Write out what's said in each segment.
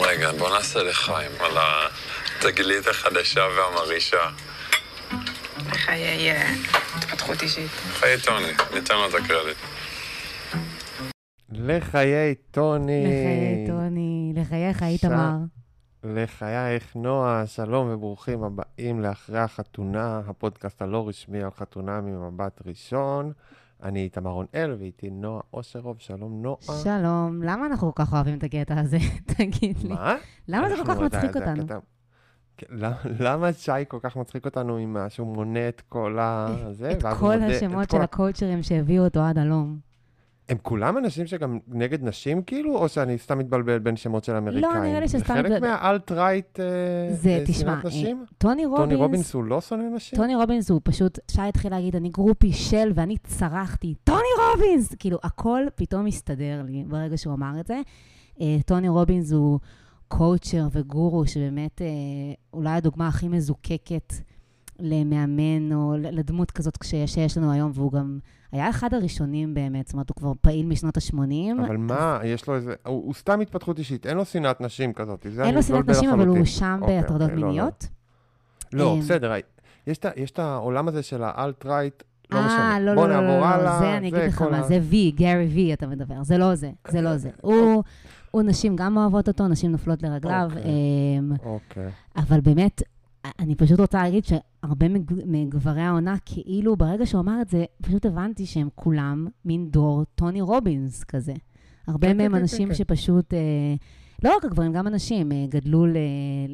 רגע, בוא נעשה לחיים על התגלית החדשה והמרעישה. לחיי אה, התפתחות אישית. חיי טוני, ניתן לו את הקרדיט. לחיי טוני. לחיי טוני, לחייך, איתמר. לחייך נועה, שלום וברוכים הבאים לאחרי החתונה, הפודקאסט הלא רשמי על חתונה ממבט ראשון. אני איתמר רונאל ואיתי נועה אושרוב, שלום נועה. שלום, למה אנחנו כל כך אוהבים את הקטע הזה? תגיד לי. מה? למה זה כל כך מצחיק אותנו? כן, למה- שי כל כך מצחיק אותנו עם שהוא מונה את כל ה... את כל השמות של ה- הקואוצ'רים שהביאו אותו עד הלום. הם כולם אנשים שגם נגד נשים כאילו, או שאני סתם מתבלבל בין שמות של אמריקאים? נראה לי שסתם זה חלק מה alt-right אה, אה, שנאת נשים? טוני טוני רובינס, רובינס הוא לא שונא נשים? טוני רובינס הוא פשוט, שי התחיל להגיד, אני גרופי של, ואני צרחתי, טוני רובינס! כאילו, הכל פתאום הסתדר לי ברגע שהוא אמר את זה. אה, טוני רובינס הוא קואוצ'ר וגורו, שבאמת אה, אולי הדוגמה הכי מזוקקת למאמן, או לדמות כזאת שיש לנו היום, והוא גם היה אחד הראשונים באמת, זאת אומרת, הוא כבר פעיל משנות ה-80. אבל מה, יש לו איזה... הוא הוא סתם התפתחות אישית, אין לו שנאת נשים כזאת. אין לו שנאת נשים, אבל הוא. הואשם אוקיי, בהטרדות אוקיי, לא, לא. מיניות. לא, אה, בסדר, יש את ה- יש את העולם הזה של האלט-רייט, לא אה, משנה. לא, בוא לא, לא, לא. לא, זה אני אגיד לך מה, זה וי, גארי וי אתה מדבר, זה לא זה, זה לא זה. הוא, נשים גם אוהבות אותו, נשים נופלות לרגליו, אוקיי. אמ, אוקיי. אבל באמת, אני פשוט רוצה להגיד שהרבה מג- מגברי העונה, כאילו ברגע שהוא אמר את זה, פשוט הבנתי שהם כולם מין דור טוני רובינס כזה. הרבה כן, מהם כן, כן, אנשים כן. שפשוט, אה, לא רק הגברים, גם אנשים, אה, גדלו ל,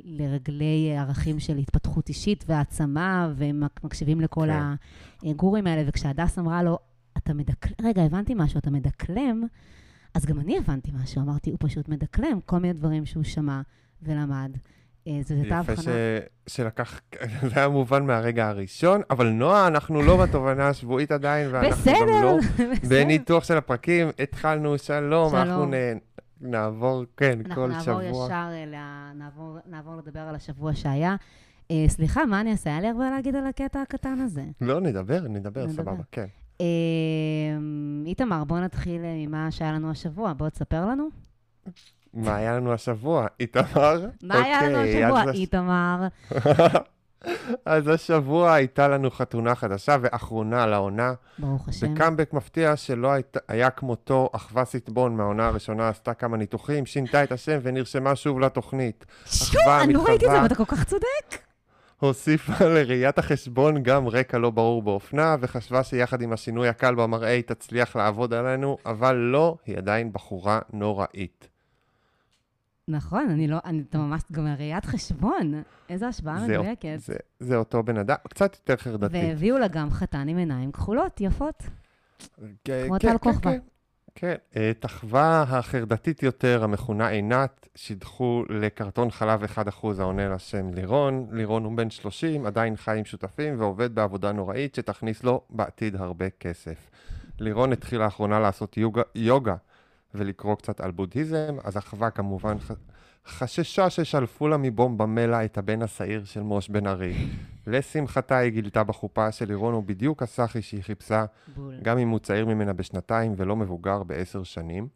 לרגלי ערכים של התפתחות אישית והעצמה, והם מק- מקשיבים לכל כן. הגורים האלה, וכשהדס אמרה לו, אתה מדקלם, רגע, הבנתי משהו, אתה מדקלם, אז גם אני הבנתי משהו, אמרתי, הוא פשוט מדקלם כל מיני דברים שהוא שמע ולמד. אה, זו הייתה יפה הבחנה. ש- שלקח, זה היה מובן מהרגע הראשון, אבל נועה, אנחנו לא בתובנה השבועית עדיין, ואנחנו גם לא בסדר. בניתוח של הפרקים. התחלנו, שלום, אנחנו שלום. נ- נעבור, כן, אנחנו כל נעבור שבוע. ישר, אה, ל- נעבור, נעבור לדבר על השבוע שהיה. אה, סליחה, מה אני אעשה? היה לי הרבה להגיד על הקטע הקטן הזה. לא, נדבר, נדבר, נדבר. סבבה, כן. אה, איתמר, בוא נתחיל אה, ממה שהיה לנו השבוע. בוא תספר לנו. מה היה לנו השבוע? איתמר? מה היה לנו אוקיי, השבוע, איתמר? אז השבוע הייתה לנו חתונה חדשה ואחרונה לעונה. ברוך השם. בקאמבק מפתיע שלא היית- היה כמותו, אחווה סיטבון מהעונה הראשונה עשתה כמה ניתוחים, שינתה את השם ונרשמה שוב לתוכנית. שוב, אני לא ראיתי את זה, מתחווה. ואתה כל כך צודק. הוסיפה לראיית החשבון גם רקע לא ברור באופנה, וחשבה שיחד עם השינוי הקל במראה היא תצליח לעבוד עלינו, אבל לא, היא עדיין בחורה נוראית. נכון, אני לא, אני, אתה ממש גם ראיית חשבון. איזו השוואה מדויקת. זה, זה אותו בן אדם, קצת יותר חרדתי. והביאו לה גם חתן עם עיניים כחולות, יפות. כן, כמו כן, טל כן, כוכבא. כן. כן, אה, את אחווה החרדתית יותר, המכונה עינת, שידחו לקרטון חלב 1% העונה לשם לירון. לירון הוא בן 30, עדיין חי עם שותפים ועובד בעבודה נוראית שתכניס לו בעתיד הרבה כסף. לירון התחיל לאחרונה לעשות יוגה, יוגה ולקרוא קצת על בודהיזם, אז אחווה כמובן ח... חששה ששלפו לה מבומבה מלע את הבן השעיר של מוש בן ארי. לשמחתה היא גילתה בחופה שלירון הוא בדיוק הסחי שהיא חיפשה, בול. גם אם הוא צעיר ממנה בשנתיים ולא מבוגר בעשר שנים.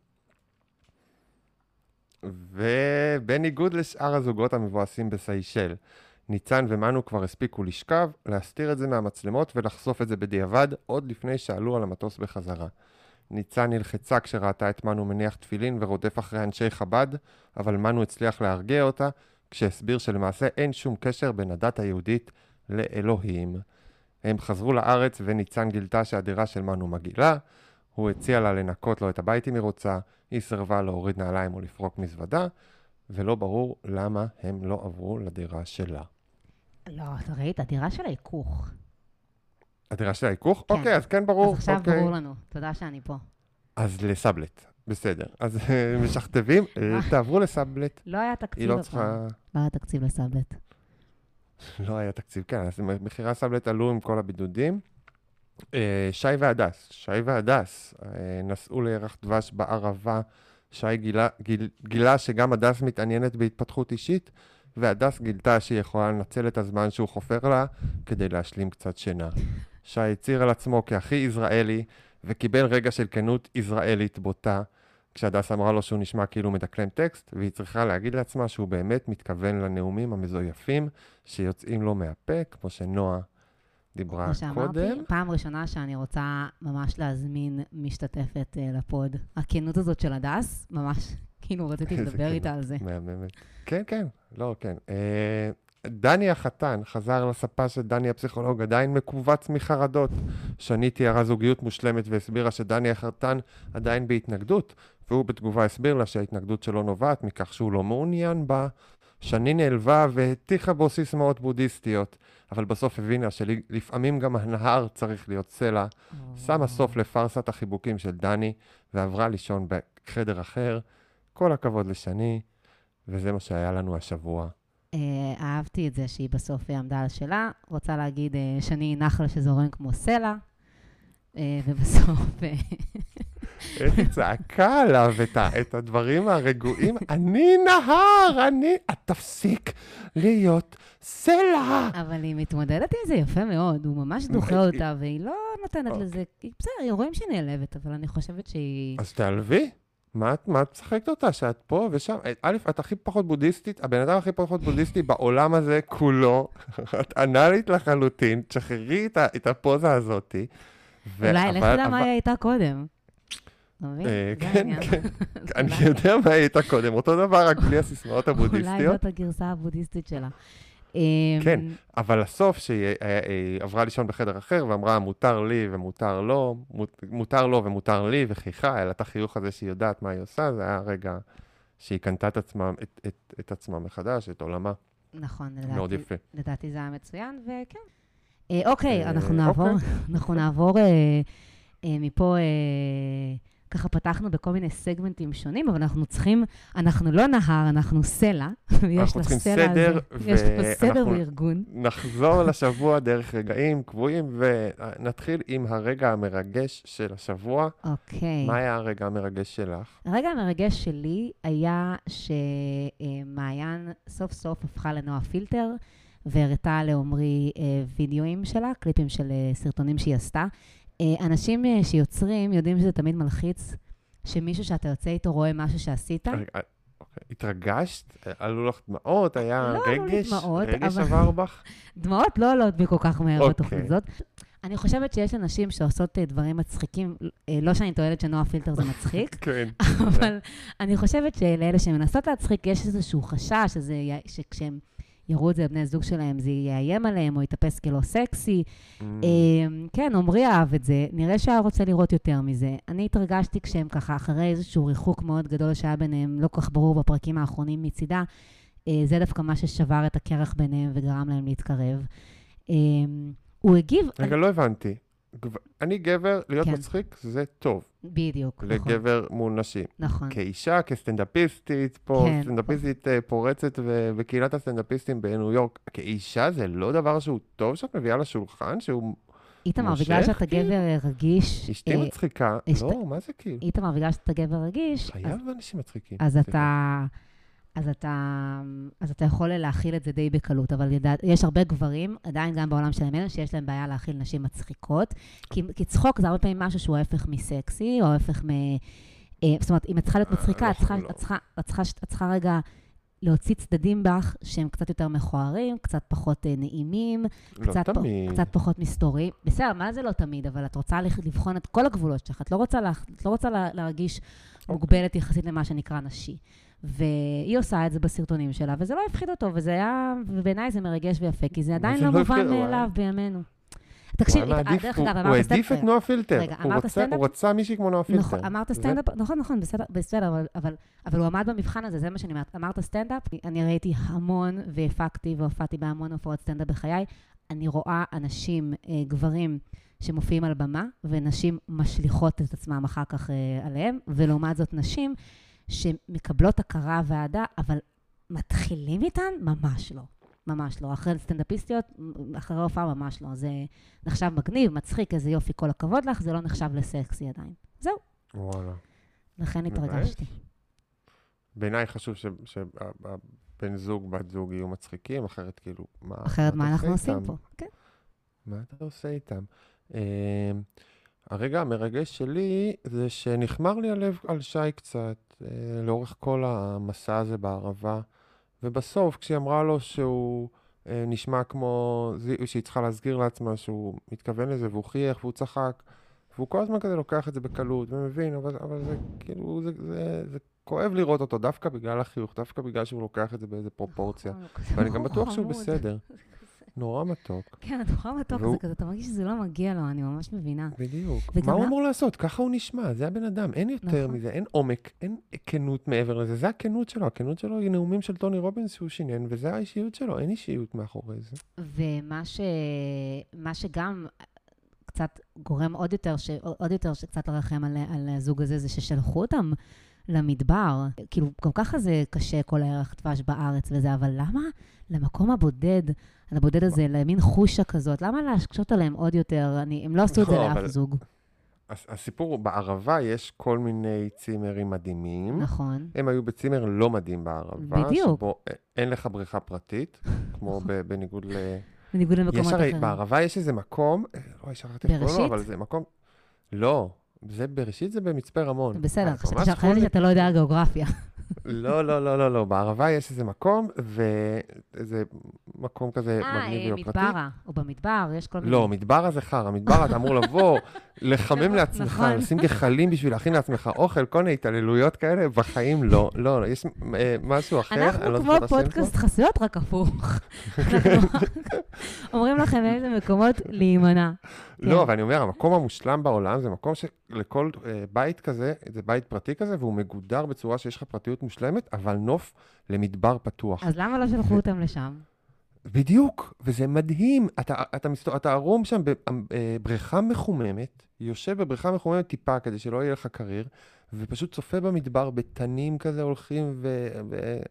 ובניגוד לשאר הזוגות המבואסים בסיישל, ניצן ומנו כבר הספיקו לשכב, להסתיר את זה מהמצלמות ולחשוף את זה בדיעבד עוד לפני שעלו על המטוס בחזרה. ניצן נלחצה כשראתה את מנו מניח תפילין ורודף אחרי אנשי חב"ד, אבל מנו הצליח להרגיע אותה, כשהסביר שלמעשה אין שום קשר בין הדת היהודית לאלוהים. הם חזרו לארץ וניצן גילתה שהדירה של מנו מגעילה. הוא הציע לה לנקות לו את הבית אם היא רוצה, היא סירבה להוריד נעליים או לפרוק מזוודה, ולא ברור למה הם לא עברו לדירה שלה. לא, אתה ראית, הדירה של ההיכוך. הדירה של ההיכוך? כן. אוקיי, אז כן ברור. אז עכשיו אוקיי. ברור לנו. תודה שאני פה. אז לסאבלט, בסדר. אז אה, משכתבים, אה, תעברו לסאבלט. לא היה תקציב היא לא. צריכה... לא היה תקציב לסאבלט. לא היה תקציב, כן, אז מחירי הסאבלט עלו עם כל הבידודים. אה, שי והדס, שי והדס אה, נסעו לירח דבש בערבה. שי גילה, גיל, גילה שגם הדס מתעניינת בהתפתחות אישית, והדס גילתה שהיא יכולה לנצל את הזמן שהוא חופר לה כדי להשלים קצת שינה. שי הצהיר על עצמו כהכי יזרעאלי, וקיבל רגע של כנות יזרעאלית בוטה. כשהדס אמרה לו שהוא נשמע כאילו מדקלם טקסט, והיא צריכה להגיד לעצמה שהוא באמת מתכוון לנאומים המזויפים שיוצאים לו מהפה, כמו שנועה דיברה כמו שאמרתי, קודם. פעם ראשונה שאני רוצה ממש להזמין משתתפת אה, לפוד. הכנות הזאת של הדס, ממש, כאילו רציתי לדבר איתה. על זה. מהממת. כן, כן, לא, כן. אה, דני החתן חזר לספה של דני הפסיכולוג, עדיין מכווץ מחרדות. שני תיארה זוגיות מושלמת והסבירה שדני החתן עדיין בהתנגדות, והוא בתגובה הסביר לה שההתנגדות שלו נובעת מכך שהוא לא מעוניין בה. שני נעלבה והטיחה בו סיסמאות בודהיסטיות, אבל בסוף הבינה שלפעמים גם הנהר צריך להיות סלע, שמה סוף לפארסת החיבוקים של דני, ועברה לישון בחדר אחר. כל הכבוד לשני, וזה מה שהיה לנו השבוע. אה, אהבתי את זה שהיא בסוף עמדה על שלה. רוצה להגיד אה, שאני נחל שזורם כמו סלע, אה, ובסוף... אה, איך היא צעקה עליו את, ה, את הדברים הרגועים, אני נהר, אני... תפסיק להיות סלע. אבל היא מתמודדת עם זה יפה מאוד, הוא ממש דוחה אותה, והיא לא נותנת אוקיי. לזה... בסדר, רואים שהיא נעלבת, אבל אני חושבת שהיא... אז תעלבי. מה את מה את משחקת אותה? שאת פה ושם? א', את הכי פחות בודהיסטית, הבן אדם הכי פחות בודהיסטי בעולם הזה כולו. את אנאלית לחלוטין, תשחררי את, את הפוזה הזאתי. ו- אולי, לך תדע מה היא הייתה קודם. אה, כן. כן. אני אולי- יודע מה היא הייתה קודם, אותו דבר, רק בלי הסיסמאות אולי הבודהיסטיות. זאת הגרסה הבודהיסטית שלה. כן. אמ, אבל הסוף, שהיא אה, אה, עברה לישון בחדר אחר ואמרה, מותר לי ומותר לו, מות- מותר לו ומותר לי, וחייכה, היה לה את החיוך הזה שהיא יודעת מה היא עושה, זה היה רגע שהיא קנתה את עצמה, את, את, את עצמה מחדש, את עולמה. נכון, מאוד לדעתי, יפה. לדעתי זה היה מצוין, וכן. אה, אוקיי, אה, אנחנו נעבור, אוקיי. אנחנו נעבור אה, אה, מפה, אה, ככה פתחנו בכל מיני סגמנטים שונים, אבל אנחנו צריכים, אנחנו לא נהר, אנחנו סלע, ויש לסלע הזה, סדר, יש פה סדר וארגון. נחזור לשבוע דרך רגעים קבועים, ונתחיל עם הרגע המרגש של השבוע. אוקיי. מה היה הרגע המרגש שלך? הרגע המרגש שלי היה שמעיין סוף סוף הפכה לנועה פילטר, והראתה לעומרי אה, וידאוים שלה, קליפים של אה, סרטונים שהיא עשתה. אה, אנשים אה, שיוצרים יודעים שזה תמיד מלחיץ, שמישהו שאתה יוצא איתו רואה משהו שעשית. אה, אוקיי. התרגשת? עלו לך דמעות? היה לא עלו לי רגש? דמעות, רגש אבל- עבר בך? דמעות לא עולות בי כל כך מהר אוקיי. בתוכנית הזאת. אני חושבת שיש אנשים שעושות דברים מצחיקים, לא שאני טוענת שנועה פילטר זה מצחיק, כן. אבל אני חושבת שלאלה שמנסות להצחיק, יש איזשהו חשש שכשהם יראו את זה לבני זוג שלהם, זה יאיים עליהם או יתאפס כלא סקסי. Mm. אמ, כן, עמרי אהב את זה, נראה שהיה רוצה לראות יותר מזה. אני התרגשתי כשהם ככה, אחרי איזשהו ריחוק מאוד גדול שהיה ביניהם, לא כל כך ברור בפרקים האחרונים מצידה, אה, זה דווקא מה ששבר את הקרח ביניהם וגרם להם להתקרב. אמ, הוא הגיב... רגע, לא הבנתי. אני גבר, להיות כן. מצחיק זה טוב. בדיוק, נכון. לגבר מול נשים. נכון. כאישה, כסטנדאפיסטית, פה כן. סטנדאפיסטית אה, פורצת ו- בקהילת הסטנדאפיסטים בניו יורק, כאישה זה לא דבר שהוא טוב שאת מביאה לשולחן, שהוא איתמר, מושך, בגלל שאתה? גבר רגיש, אשתי אה, מצחיקה. אשת- לא, מה זה כאילו? איתמר, בגלל שאתה גבר רגיש, אז חייב אנשים מצחיקים. אז. אתה, אז אתה, אז אתה יכול להכיל את זה די בקלות, אבל ידע, יש הרבה גברים, עדיין גם בעולם של הימין, שיש להם בעיה להכיל נשים מצחיקות, כי, כי צחוק זה הרבה פעמים משהו שהוא ההפך מסקסי, או ההפך מ... אה, זאת אומרת, אם את צריכה להיות מצחיקה, לא את צריכה, לא. את, צריכה, את, צריכה, את צריכה רגע להוציא צדדים בך שהם קצת יותר מכוערים, קצת פחות אה, נעימים, לא קצת, פ-. קצת פחות מסתוריים. בסדר, מה זה לא תמיד, אבל את רוצה לבחון את כל הגבולות שלך, את לא רוצה, לה, את לא רוצה לה, להרגיש אוקיי. מוגבלת יחסית למה שנקרא נשי. והיא עושה את זה בסרטונים שלה, וזה לא הפחיד אותו, וזה היה, ובעיניי זה מרגש ויפה, כי זה עדיין לא לא מובן? הוא מאליו בימינו. הוא תקשיב, אה, דרך הוא- אגב, הוא אמרת העדיף את סטנדאפ. נועה פילטר. רגע, הוא אמרת סטנדאפ? הוא רצה מישהי כמו נועה פילטר. נכון, אמרת זה- סטנדאפ, נכון, נכון, בסדר, אבל הוא עמד במבחן הזה, זה מה שאני אומרת. אמרת סטנדאפ, אני ראיתי המון והפקתי והופעתי בהמון הופעות סטנדאפ בחיי. אני רואה אנשים, אה, גברים, שמופיעים על במה, ונשים משליכות את עצמם אחר כך אה, עליהם, ולעומת זאת נשים שמקבלות הכרה ואהדה, אבל מתחילים איתן? ממש לא. ממש לא. אחרי סטנדאפיסטיות, אחרי הופעה ממש לא. זה נחשב מגניב, מצחיק, איזה יופי, כל הכבוד לך, זה לא נחשב לסקסי עדיין. זהו. וואלה. לכן. התרגשתי. בעיניי חשוב ש- שהבן זוג, בת זוג יהיו מצחיקים, אחרת כאילו, מה אחרת מה אנחנו עושים? פה? כן. מה אתה עושה איתם? הרגע המרגש שלי זה שנכמר לי הלב על שי קצת, אה, לאורך כל המסע הזה בערבה, ובסוף, כשהיא אמרה לו שהוא אה, נשמע כמו, שהיא צריכה להסגיר לעצמה שהוא מתכוון לזה, והוא חייך והוא צחק, והוא כל הזמן כזה לוקח את זה בקלות ומבין, אבל, אבל זה כאילו, זה, זה, זה כואב לראות אותו דווקא בגלל החיוך, דווקא בגלל שהוא לוקח את זה באיזה פרופורציה. כזה ואני גם בטוח שהוא. בסדר. נורא מתוק. כן, נורא מתוק, והוא- זה כזה, אתה מרגיש שזה לא מגיע לו, אני ממש מבינה. בדיוק. מה הוא לא- אמור לעשות? ככה הוא נשמע, זה הבן אדם. אין יותר נכון. מזה, אין עומק, אין כנות מעבר לזה. זה הכנות שלו. הכנות שלו היא נאומים של טוני רובינס שהוא שינן, וזה האישיות שלו, אין אישיות מאחורי זה. ומה ש... שגם קצת גורם עוד יותר, ש... עוד יותר שקצת לרחם על, על הזוג הזה, זה ששלחו אותם למדבר. כאילו, גם ככה זה קשה כל הערך דבש בארץ וזה, אבל למה למקום הבודד, לבודד הזה, למין חושה כזאת, למה להקשות עליהם עוד יותר? אני, הם לא עשו את זה לא, לאף זוג, הס- הסיפור, הוא, בערבה יש כל מיני צימרים מדהימים. נכון? הם היו בצימר לא מדהים בערבה. בדיוק. שבו אין לך בריכה פרטית, כמו ב- בניגוד ל... בניגוד יש למקומות הרי, אחרים. בערבה יש איזה מקום, לא, שכחתי איך קוראים לו? אבל זה מקום... לא, זה בראשית זה במצפה רמון. בסדר, חשבתי שאתה לא יודע גיאוגרפיה. לא, לא, לא, לא, לא. בערבה יש איזה מקום, ואיזה מקום כזה אה, מגניב אה, ויוקרתי. מדברה, או במדבר, יש כל מיני... לא, מדברה זה חרא. מדברה אתה אמור לבוא, לחמם לעצמך, נכון. לשים גחלים בשביל להכין לעצמך אוכל, כל מיני התעללויות כאלה, בחיים לא. לא, לא, יש אה, משהו אחר, אני אנחנו לא כמו פודקאסט חסויות, רק הפוך. אומרים לכם איזה מקומות להימנע. לא, כן. אבל אני אומר, המקום המושלם בעולם זה מקום שלכל אה, בית כזה, זה בית פרטי כזה, והוא מגודר בצורה שיש לך פרטיות מושלמת, אבל נוף למדבר פתוח. אז למה לא שלחו אותם לשם? בדיוק, וזה מדהים. אתה, אתה, מסת... אתה ערום שם בבריכה מחוממת, יושב בבריכה מחוממת טיפה כדי שלא יהיה לך קריר, ופשוט צופה במדבר בתנים כזה הולכים ו...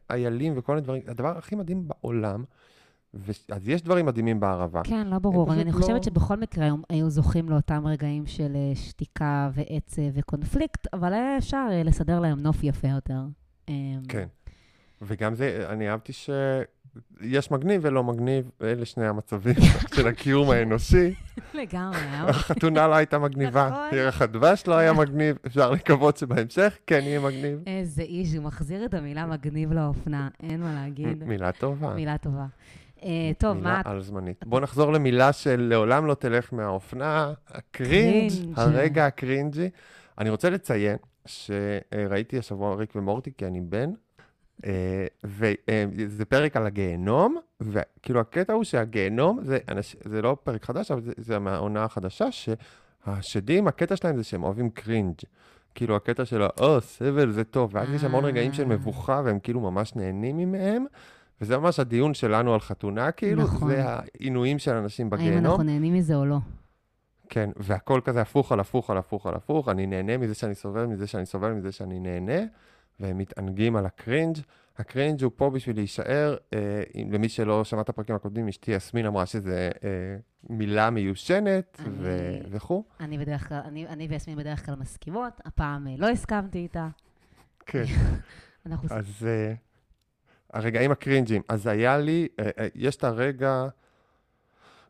ואיילים וכל מיני דברים. הדבר הכי מדהים בעולם, ו... אז יש דברים מדהימים בערבה. כן, לא ברור. אני חושבת לא- שבכל מקרה היו- היו זוכים לאותם רגעים של אה, שתיקה ועצב וקונפליקט, אבל היה אפשר אה, לסדר להם נוף יפה יותר. אה, כן. וגם זה, אני אהבתי שיש מגניב ולא מגניב, אלה שני המצבים של הקיום האנושי. לגמרי, אה? החתונה לא הייתה מגניבה. ירח הדבש לא היה מגניב, אפשר לקוות שבהמשך כן יהיה מגניב. איזה איש, הוא מחזיר את המילה מגניב לאופנה, אין מה להגיד. מילה טובה. מילה טובה. אה, טוב, מילה מה... על זמנית. בוא נחזור למילה של לעולם לא תלך מהאופנה, ה cringe, cringe. הרגע ה cringy. אני רוצה לציין שראיתי השבוע ריק ומורטי כי אני בן, אה, וזה פרק על הגיהנום, וכאילו הקטע הוא שהגיהנום, זה, אנש, זה לא פרק חדש, אבל זה, זה מהעונה החדשה, שהשדים, הקטע שלהם זה שהם אוהבים קרינג'. כאילו הקטע של או, סבל זה טוב, ואז יש המון רגעים של אה. מבוכה, והם כאילו ממש נהנים מהם, וזה ממש הדיון שלנו על חתונה, כאילו, נכון. זה העינויים של אנשים האם בגיהנום. אנחנו נהנים מזה או לא? כן, והכל כזה הפוך על הפוך על הפוך על הפוך, אני נהנה מזה שאני סובל, מזה שאני סובל, מזה שאני נהנה, והם מתענגים על הקרינג'. הקרינג' הוא פה בשביל להישאר, אה, למי שלא שמע את הפרקים הקודמים, אשתי יסמין אמרה שזה אה, מילה מיושנת אני- ו- וכו'. אני בדרך כלל, אני, אני ויסמין בדרך כלל מסכימות, הפעם אה, לא הסכמתי איתה. כן. אנחנו... אז אה, הרגעים הקרינג'ים. אז היה לי, אה, אה, יש את הרגע,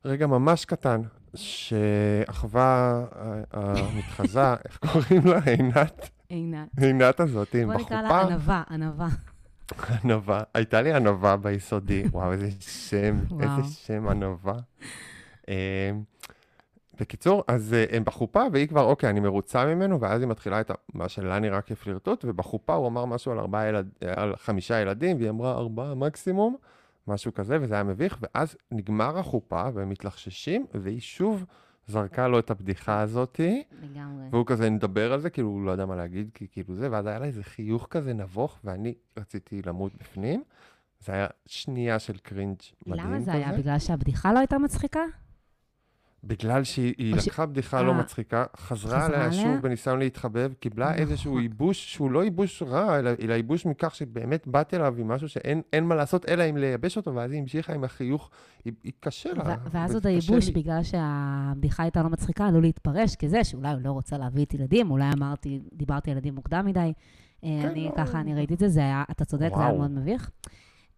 רגע ממש קטן, שאחווה המתחזה, איך קוראים לה? עינת, עינת. עינת הזאת, עם בוא נקרא לה בחופה. ענווה, ענווה. ענווה. הייתה לי ענווה ביסודי. וואו, איזה שם. איזה שם ענווה. אה, בקיצור, אז אה, הם בחופה, והיא כבר, אוקיי, אני מרוצה ממנו, ואז היא מתחילה את מה שלה נראה כפלירטוט, ובחופה הוא אמר משהו על, ילד, על חמישה ילדים, והיא אמרה ארבעה מקסימום, משהו כזה, וזה היה מביך, ואז נגמר החופה, והם מתלחששים, והיא שוב זרקה לו את הבדיחה הזאתי, לגמרי. והוא כזה מדבר על זה, כאילו הוא לא יודע מה להגיד, כי כאילו זה, ואז היה לה איזה חיוך כזה נבוך, ואני רציתי למות בפנים. זה היה שנייה של קרינג' מדהים כזה. למה זה היה? בגלל שהבדיחה לא הייתה מצחיקה? בגלל שהיא היא או ש- לקחה בדיחה לא אה, מצחיקה, חזרה חזרה עליה? שוב בניסיון להתחבב, קיבלה איזשהו נכון. ייבוש שהוא לא ייבוש רע, אלא, אלא ייבוש מכך שבאמת באת אליו עם משהו שאין אין מה לעשות אלא אם לייבש אותו, ואז היא המשיכה עם החיוך, היא, היא קשה לה. ואז עוד הייבוש, לי. בגלל שהבדיחה הייתה לא מצחיקה, עלול להתפרש כזה שאולי הוא לא רוצה להביא את ילדים, אולי אמרתי, דיברתי על ילדים מוקדם מדי. אה, כן, אני, לא. ככה אני ראיתי את זה, זה היה, אתה צודק, זה היה וואו. מאוד מביך.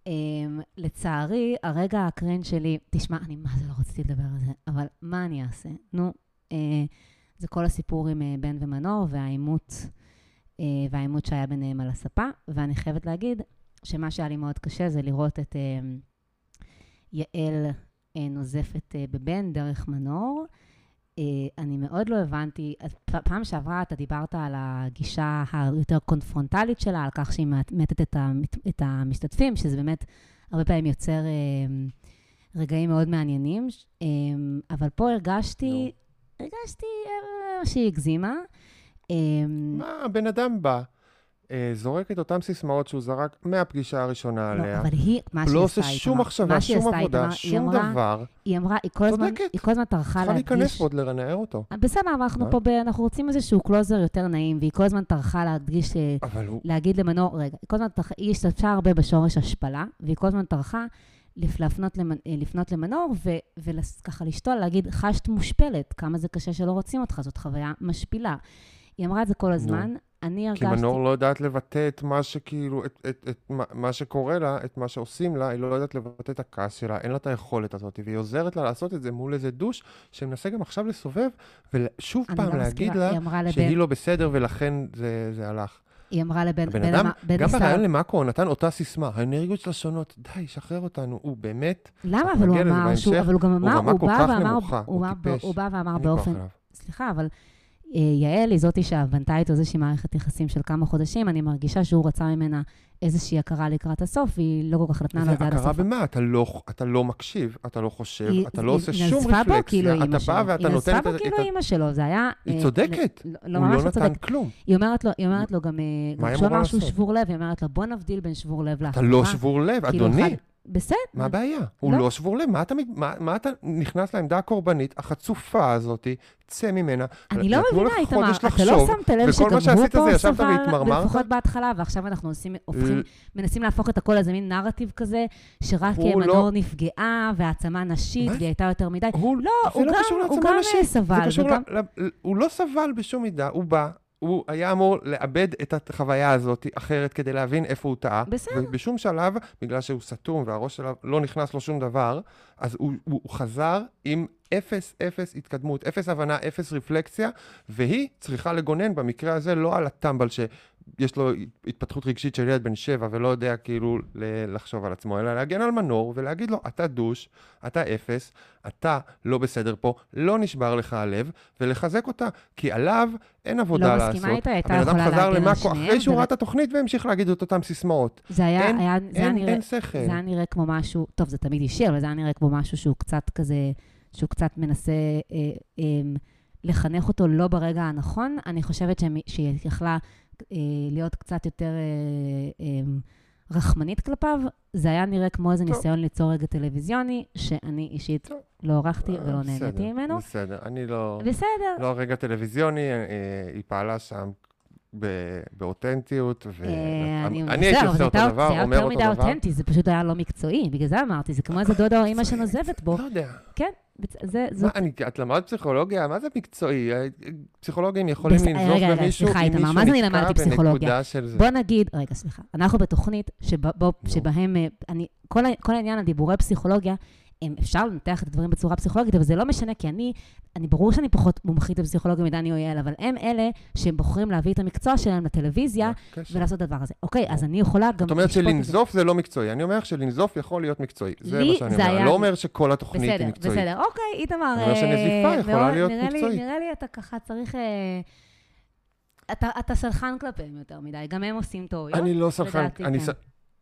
Um, לצערי, הרגע הקרין שלי, תשמע, אני מה זה לא רציתי לדבר על זה, אבל מה אני אעשה? נו, uh, זה כל הסיפור עם אה, בן ומנור והעימות, אה, והעימות שהיה ביניהם על הספה. ואני חייבת להגיד שמה שהיה לי מאוד קשה זה לראות את אה, יעל אה, נוזפת אה, בבן דרך מנור. אה, אני מאוד לא הבנתי, פעם שעברה אתה דיברת על הגישה היותר קונפרונטלית שלה, על כך שהיא מאמתת את, המת- את המשתתפים, שזה באמת הרבה פעמים יוצר אה, רגעים מאוד מעניינים, אה, אבל פה הרגשתי, הרגשתי אה, שהיא הגזימה. מה, הבן אדם בא, זורק את אותן סיסמאות שהוא זרק מהפגישה הראשונה לא, עליה. אבל היא, מה שהיא לא עשתה עושה שום מחשבה, שום עבודה, שום דבר. היא אמרה, היא כל הזמן. היא כל הזמן טרחה צריכה להיכנס להדגיש... ועוד לנער אותו. בסדר, אבל אנחנו? פה, אנחנו רוצים איזשהו קלוזר יותר נעים, והיא כל הזמן טרחה להדגיש, אה. להגיד למנור, רגע, היא כל הזמן טרחה, היא השתמשה הרבה בשורש השפלה, והיא כל הזמן טרחה לפ- להפנות, למנ, אה, לפנות למנור, וככה לשתול, להגיד, חשת מושפלת, כמה זה קשה שלא רוצים אותך, זאת חוויה משפילה. היא אמרה את זה כל הזמן, אני כי הרגשתי... מנור לא יודעת לבטא את מה שכאילו, את, את, את, מה, מה שקורה לה, את מה שעושים לה, היא לא יודעת לבטא את הכעס שלה, אין לה את היכולת הזאת, והיא עוזרת לה לעשות את זה מול איזה דוש, שמנסה גם עכשיו לסובב, ושוב פעם לא להגיד מסכימה, לה היא אמרה לבן, שהיא לא בסדר ולכן זה, זה הלך. היא אמרה לבן, הבן בן אדם, בן גם בריאיון למאקו, נתן אותה סיסמה, האנרגיות שלה שונות, די, שחרר אותנו, הוא באמת, למה? אבל הוא אמר שהוא, אבל הוא גם אמר, הוא בא ואמר, הוא בא- טיפש. הוא בא ואמר באופן. סליחה, אבל יעל היא זאתי שבנתה איתו איזושהי מערכת יחסים של כמה חודשים, אני מרגישה שהוא רצה ממנה איזושהי הכרה לקראת הסוף, והיא לא כל כך נתנה לו את זה עד הכרה הסוף. במה? אתה לא, אתה לא מקשיב, אתה לא חושב, היא- אתה לא היא עושה שום נזפה בו כאילו רפלקסיה, אימא אתה שלו. בא ואתה היא נותן נזפה את בו ה... כאילו את ה- אימא שלו, זה היה... היא אה, צודקת, לא, לא, הוא לא לא נתן צודק. כלום. היא אומרת לו, היא אומרת לו גם, אה, מה היא אמורה אמר שהוא לעשות? שבור לב, היא אומרת לו, בוא נבדיל בין שבור לב אתה להכרה. לא שבור לב, כאילו, אדוני. בסדר. מה הבעיה? הוא לא. לא שבור לב, מה אתה, מה, מה אתה נכנס לעמדה הקורבנית החצופה הזאתי, צא ממנה. אני לא מבינה, איתמר, אתה לא שמת לב שגם הוא פה סבל? לפחות בהתחלה, ועכשיו אנחנו עושים, הופכים, מנסים להפוך את הכל לאיזה מין נרטיב כזה, שרק הוא מנור לא- נפגעה, והעצמה נשית? והיא הייתה יותר מדי. לא, הוא לא גם- נשית, סבל, הוא לא סבל בשום מידה, הוא בא, הוא היה אמור לאבד את החוויה הזאת אחרת כדי להבין איפה הוא טעה. בסדר. ובשום שלב, בגלל שהוא סתום והראש שלו לא נכנס לו שום דבר, אז הוא, הוא, הוא חזר עם אפס, אפס התקדמות, אפס הבנה, אפס רפלקסיה, והיא צריכה לגונן במקרה הזה לא על הטמבל שיש לו התפתחות רגשית של ילד בן שבע ולא יודע כאילו לחשוב על עצמו, אלא להגן על מנור ולהגיד לו, אתה דוש, אתה אפס, אתה לא בסדר פה, לא נשבר לך הלב, ולחזק אותה, כי עליו אין עבודה לא לעשות. מסכימה איתה, הייתה הבן אדם יכולה חזר להגן על למאקו שניהם. אחרי שהוא ראה את התוכנית והמשיך להגיד את אותן סיסמאות. זה היה, אין- היה, זה היה אין, נראה... אין שכל. זה היה נראה כמו משהו, טוב, זה תמיד אישי, אבל זה היה נראה כמו משהו שהוא קצת כזה, שהוא קצת מנסה אה, אה, לחנך אותו לא ברגע הנכון. אני חושבת שהיא יכלה אה, להיות קצת יותר אה, אה, רחמנית כלפיו. זה היה נראה כמו איזה טוב. ניסיון ליצור רגע טלוויזיוני, שאני אישית טוב. לא ערכתי אה, ולא בסדר, נהניתי ממנו. בסדר, אני לא... בסדר. לא רגע טלוויזיוני, אה, היא פעלה שם באותנטיות, אה, ואני אני- הייתי בסדר, עושה אותו יותר- דבר, זה היה אומר יותר אותו מדי דבר. אותנטי, זה פשוט היה לא מקצועי, בגלל זה אמרתי, זה כמו איזה דודו או אימא שנוזבת בו. לא יודע. כן, זה, מה, זאת אני- את למדת פסיכולוגיה? מה זה מקצועי? אה, פסיכולוגים יכולים בס- לנזוף רגע, רגע, במישהו סליחה, אם מישהו מה זה אני נתקע פסיכולוגיה? בנקודה של זה. בוא נגיד, רגע, סליחה, אנחנו בתוכנית שבה, בו. שבהם, אה, אני, כל, כל העניין הדיבורי פסיכולוגיה, הם, אפשר לנתח את הדברים בצורה פסיכולוגית, אבל זה לא משנה, כי אני, אני ברור שאני פחות מומחית בפסיכולוגיה מדני או יעל, אבל הם אלה שבוחרים להביא את המקצוע שלהם לטלוויזיה? ולעשות את הדבר הזה. אוקיי, אז אני יכולה גם את אומרת. שלנזוף זה לא מקצועי. אני אומר שלנזוף יכול להיות מקצועי. זה מה שאני אומר. אני לא אומר שכל התוכנית היא בסדר, מקצועית. בסדר. אוקיי, איתמר, אני אומר שנזיפה אה, יכולה מאוד- להיות מקצועית. נראה לי אתה ככה צריך... אה, אתה, אתה סלחן כלפיהם יותר מדי, גם הם עושים טעויות. אני לא סלחן, אני כן.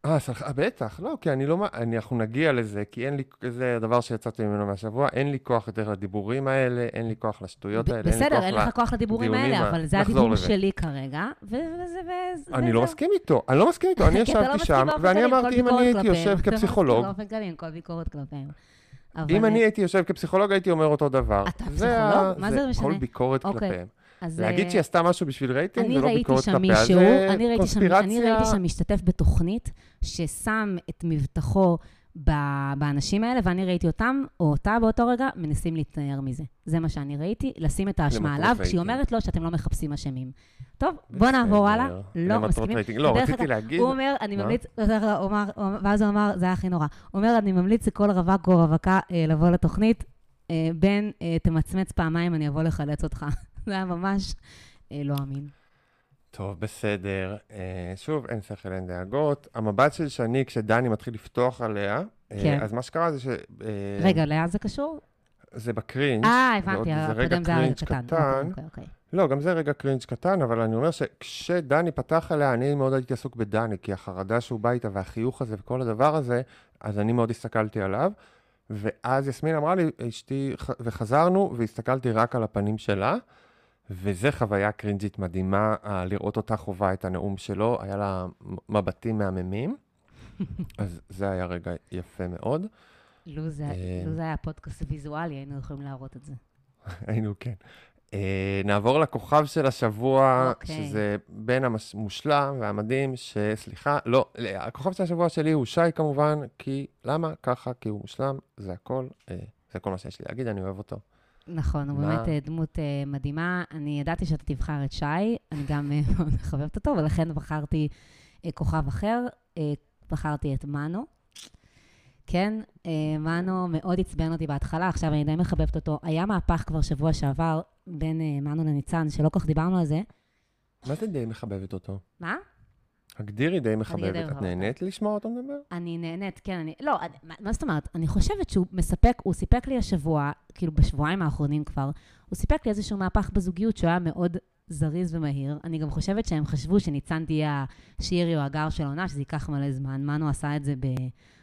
אה, סלחן, אה, בטח, לא, כי אני לא, אני, אנחנו נגיע לזה, כי אין לי, זה הדבר שיצאתי ממנו מהשבוע, אין לי כוח יותר לדיבורים האלה, אין לי כוח לשטויות האלה, אין לי בסדר, כוח אין ל- לך כוח לדיבורים האלה, אבל זה הדיבור לזה. שלי כרגע, ו- וזה... וזה- אני לא וזהו. מסכים איתו, אני לא מסכים איתו, אני לא ישבתי מסכים שם, ואני אמרתי, אם אני הייתי. יושב לא כפסיכולוג, כל ביקורת כלפיהם. אבל, אם אני הייתי יושב כפסיכולוג, הייתי אומר אותו דבר. אתה פסיכולוג? מה זה משנה? כל ביקורת אוקיי, כלפיהם. אז, להגיד אה, שהיא עשתה משהו בשביל רייטינג, זה לא ביקורת שם כלפיה, זה אני ראיתי שם, קונספירציה. אני ראיתי שם משתתף בתוכנית ששם את מבטחו באנשים האלה, ואני ראיתי אותם, או אותה באותו רגע, מנסים להתנער מזה. זה מה שאני ראיתי, לשים את האשמה עליו, כשהיא. אומרת לו שאתם לא מחפשים אשמים. טוב, בוא נעבור הלאה. לא מסכימים. לא, רציתי להגיד, הוא אומר, אני? ממליץ, ואז הוא אמר, זה היה הכי נורא. הוא אומר, אני ממליץ לכל רווק או רווקה אה, לבוא לתוכנית, אה, בן, תמצמץ פעמיים, אני אבוא לחלץ אותך. זה היה ממש אה, לא אמין. טוב, בסדר. אה, שוב, אין שכל, אין דאגות. המבט של שני, כשדני מתחיל לפתוח עליה, אה, כן. אז מה שקרה זה ש... רגע, לאן זה קשור? זה ב cringe. אה, הבנתי, רגע הקודם זה היה cringe קטן. קטן. אוקיי, אוקיי. לא, גם זה רגע cringe קטן, אבל אני אומר שכשדני פתח עליה, אני מאוד הייתי עסוק בדני, כי החרדה שהוא בא איתה והחיוך הזה וכל הדבר הזה, אז אני מאוד הסתכלתי עליו. ואז יסמין אמרה לי, אשתי, וחזרנו, והסתכלתי רק על הפנים שלה, וזה חוויה קרינג'ית מדהימה, אה, לראות אותה חווה את הנאום שלו, היה לה מבטים מהממים, אז זה היה רגע יפה מאוד. לו זה אה, לו זה היה פודקאסט ויזואלי, היינו יכולים להראות את זה. היינו, כן. אה, נעבור לכוכב של השבוע, אוקיי. שזה בין המושלם והמדהים, שסליחה, לא, הכוכב של השבוע שלי הוא שי כמובן, כי למה? ככה, כי הוא מושלם, זה הכל, זה כל מה שיש לי להגיד, אני אוהב אותו. נכון, הוא מה? באמת אה, דמות אה, מדהימה. אני ידעתי שאתה תבחר את שי, אני גם אה, מאוד מחבבת אותו, ולכן בחרתי כוכב אחר, בחרתי את מנו. כן, מנו מאוד עצבן אותי בהתחלה, עכשיו אני די מחבבת אותו. היה מהפך כבר שבוע שעבר בין מנו לניצן, שלא כל כך דיברנו על זה. מה זה די מחבבת אותו? מה? הגדירי די מחבבת, את. נהנית לשמוע אותו מדבר? אני נהנית, כן, אני... לא, אני, מה, זאת אומרת? אני חושבת שהוא מספק, הוא סיפק לי השבוע, כאילו בשבועיים האחרונים כבר, הוא סיפק לי איזשהו מהפך בזוגיות שהוא היה מאוד זריז ומהיר. אני גם חושבת שהם חשבו שניצן תהיה השירי או הגר של העונה, שזה ייקח מלא זמן. מנו עשה את זה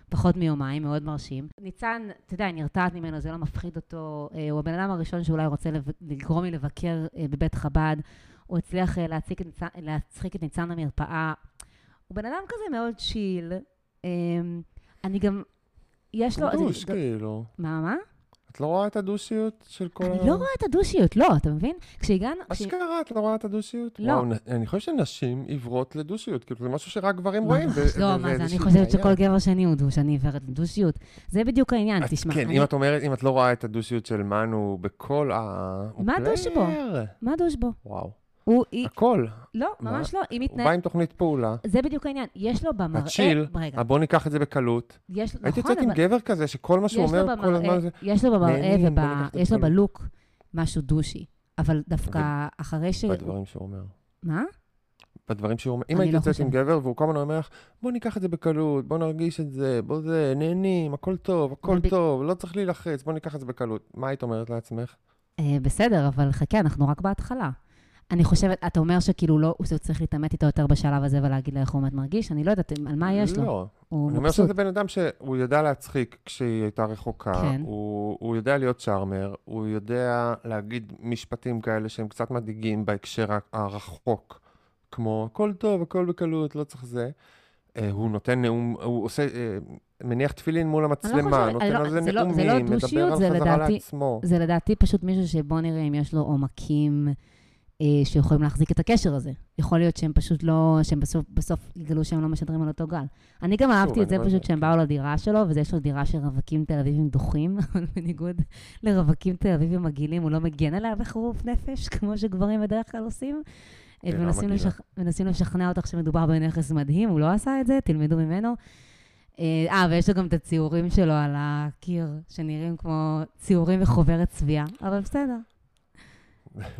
בפחות מיומיים, מאוד מרשים. ניצן, אתה יודע, נרתעת ממנו, זה לא מפחיד אותו. אה, הוא הבן אדם הראשון שאולי רוצה. לגרום לי לבקר אה, בבית חב"ד. הוא הצליח אה, להציק להצחיק את ניצן למרפאה. הוא בן אדם כזה מאוד צ'יל. אמ, אני גם, יש לו... דוש, כאילו. מה, מה? את לא רואה את הדושיות של כל ה... אני לא רואה את הדושיות, לא, אתה מבין? כשהגענו... כש- אשכרה, את לא רואה את הדושיות? לא. אני חושב שנשים עיוורות לדושיות, כאילו זה משהו שרק גברים רואים. לא, מה זה, אני חושבת שכל. גבר שני הוא דוש, אני עיוורת לדושיות. זה בדיוק העניין, תשמע. כן, אם את אומרת, אם את לא רואה את הדושיות של מנו בכל ה... מה שבו? player. מה douche בו? וואו. הוא... הכל. לא? ממש לא, היא הוא בא מתנהלת... עם תוכנית פעולה. זה בדיוק העניין. יש לו במראה... ה chill, רגע, בוא ניקח את זה בקלות. יש... הייתי נכון, יוצאת עם גבר כזה, שכל מה שהוא אומר כל הזמן זה... יש לו במראה ויש לו. בלוק משהו douchey. אבל דווקא אחרי ש... בדברים שהוא אומר. מה? בדברים שהוא אומר. אם אני היית לא יוצאת עם. גבר והוא כל הזמן אומר לך, בוא ניקח את זה בקלות, בוא נרגיש את זה, בוא זה, נהנים, הכל טוב, הכל טוב, לא צריך להילחץ, בוא ניקח את זה בקלות. מה היית אומרת לעצמך? אה, בסדר, אבל חכה, אנחנו רק בהתחלה. אני חושבת, אתה אומר שכאילו לא, הוא צריך להתעמת איתו יותר בשלב הזה ולהגיד לה איך הוא באמת מרגיש? אני לא יודעת על מה יש לו. לא. הוא אני אומר. שזה בן אדם שהוא יודע להצחיק כשהיא הייתה רחוקה, כן. הוא, הוא יודע להיות צ'ארמר, הוא יודע להגיד משפטים כאלה שהם קצת מדאיגים בהקשר הרחוק, כמו הכל טוב, הכל בקלות, לא צריך זה. אה, הוא נותן נאום, הוא עושה, אה, מניח תפילין מול המצלמה, חושבת- נותן לא- על זה לא- זה לא נאומים, מדבר על חזרה לעצמו. זה לדעתי פשוט מישהו שבוא נראה אם יש לו עומקים שיכולים להחזיק את הקשר הזה. יכול להיות שהם פשוט לא, שהם בסוף, בסוף יגלו שהם לא משדרים על אותו גל. אני גם אהבתי את זה לא פשוט יודע, שהם כן. באו לדירה שלו, וזה יש לו דירה של רווקים תל אביבים דוחים, אבל בניגוד לרווקים תל אביבים מגעילים, הוא לא מגן עליה בחירוף נפש, כמו שגברים בדרך כלל עושים. אה, כן, לא ומנסים לשכנע אותך שמדובר בנכס מדהים, הוא לא עשה את זה, תלמדו ממנו. אה, אה, ויש לו גם את הציורים שלו על הקיר, שנראים כמו ציורים וחוברת צביעה, אבל בסדר,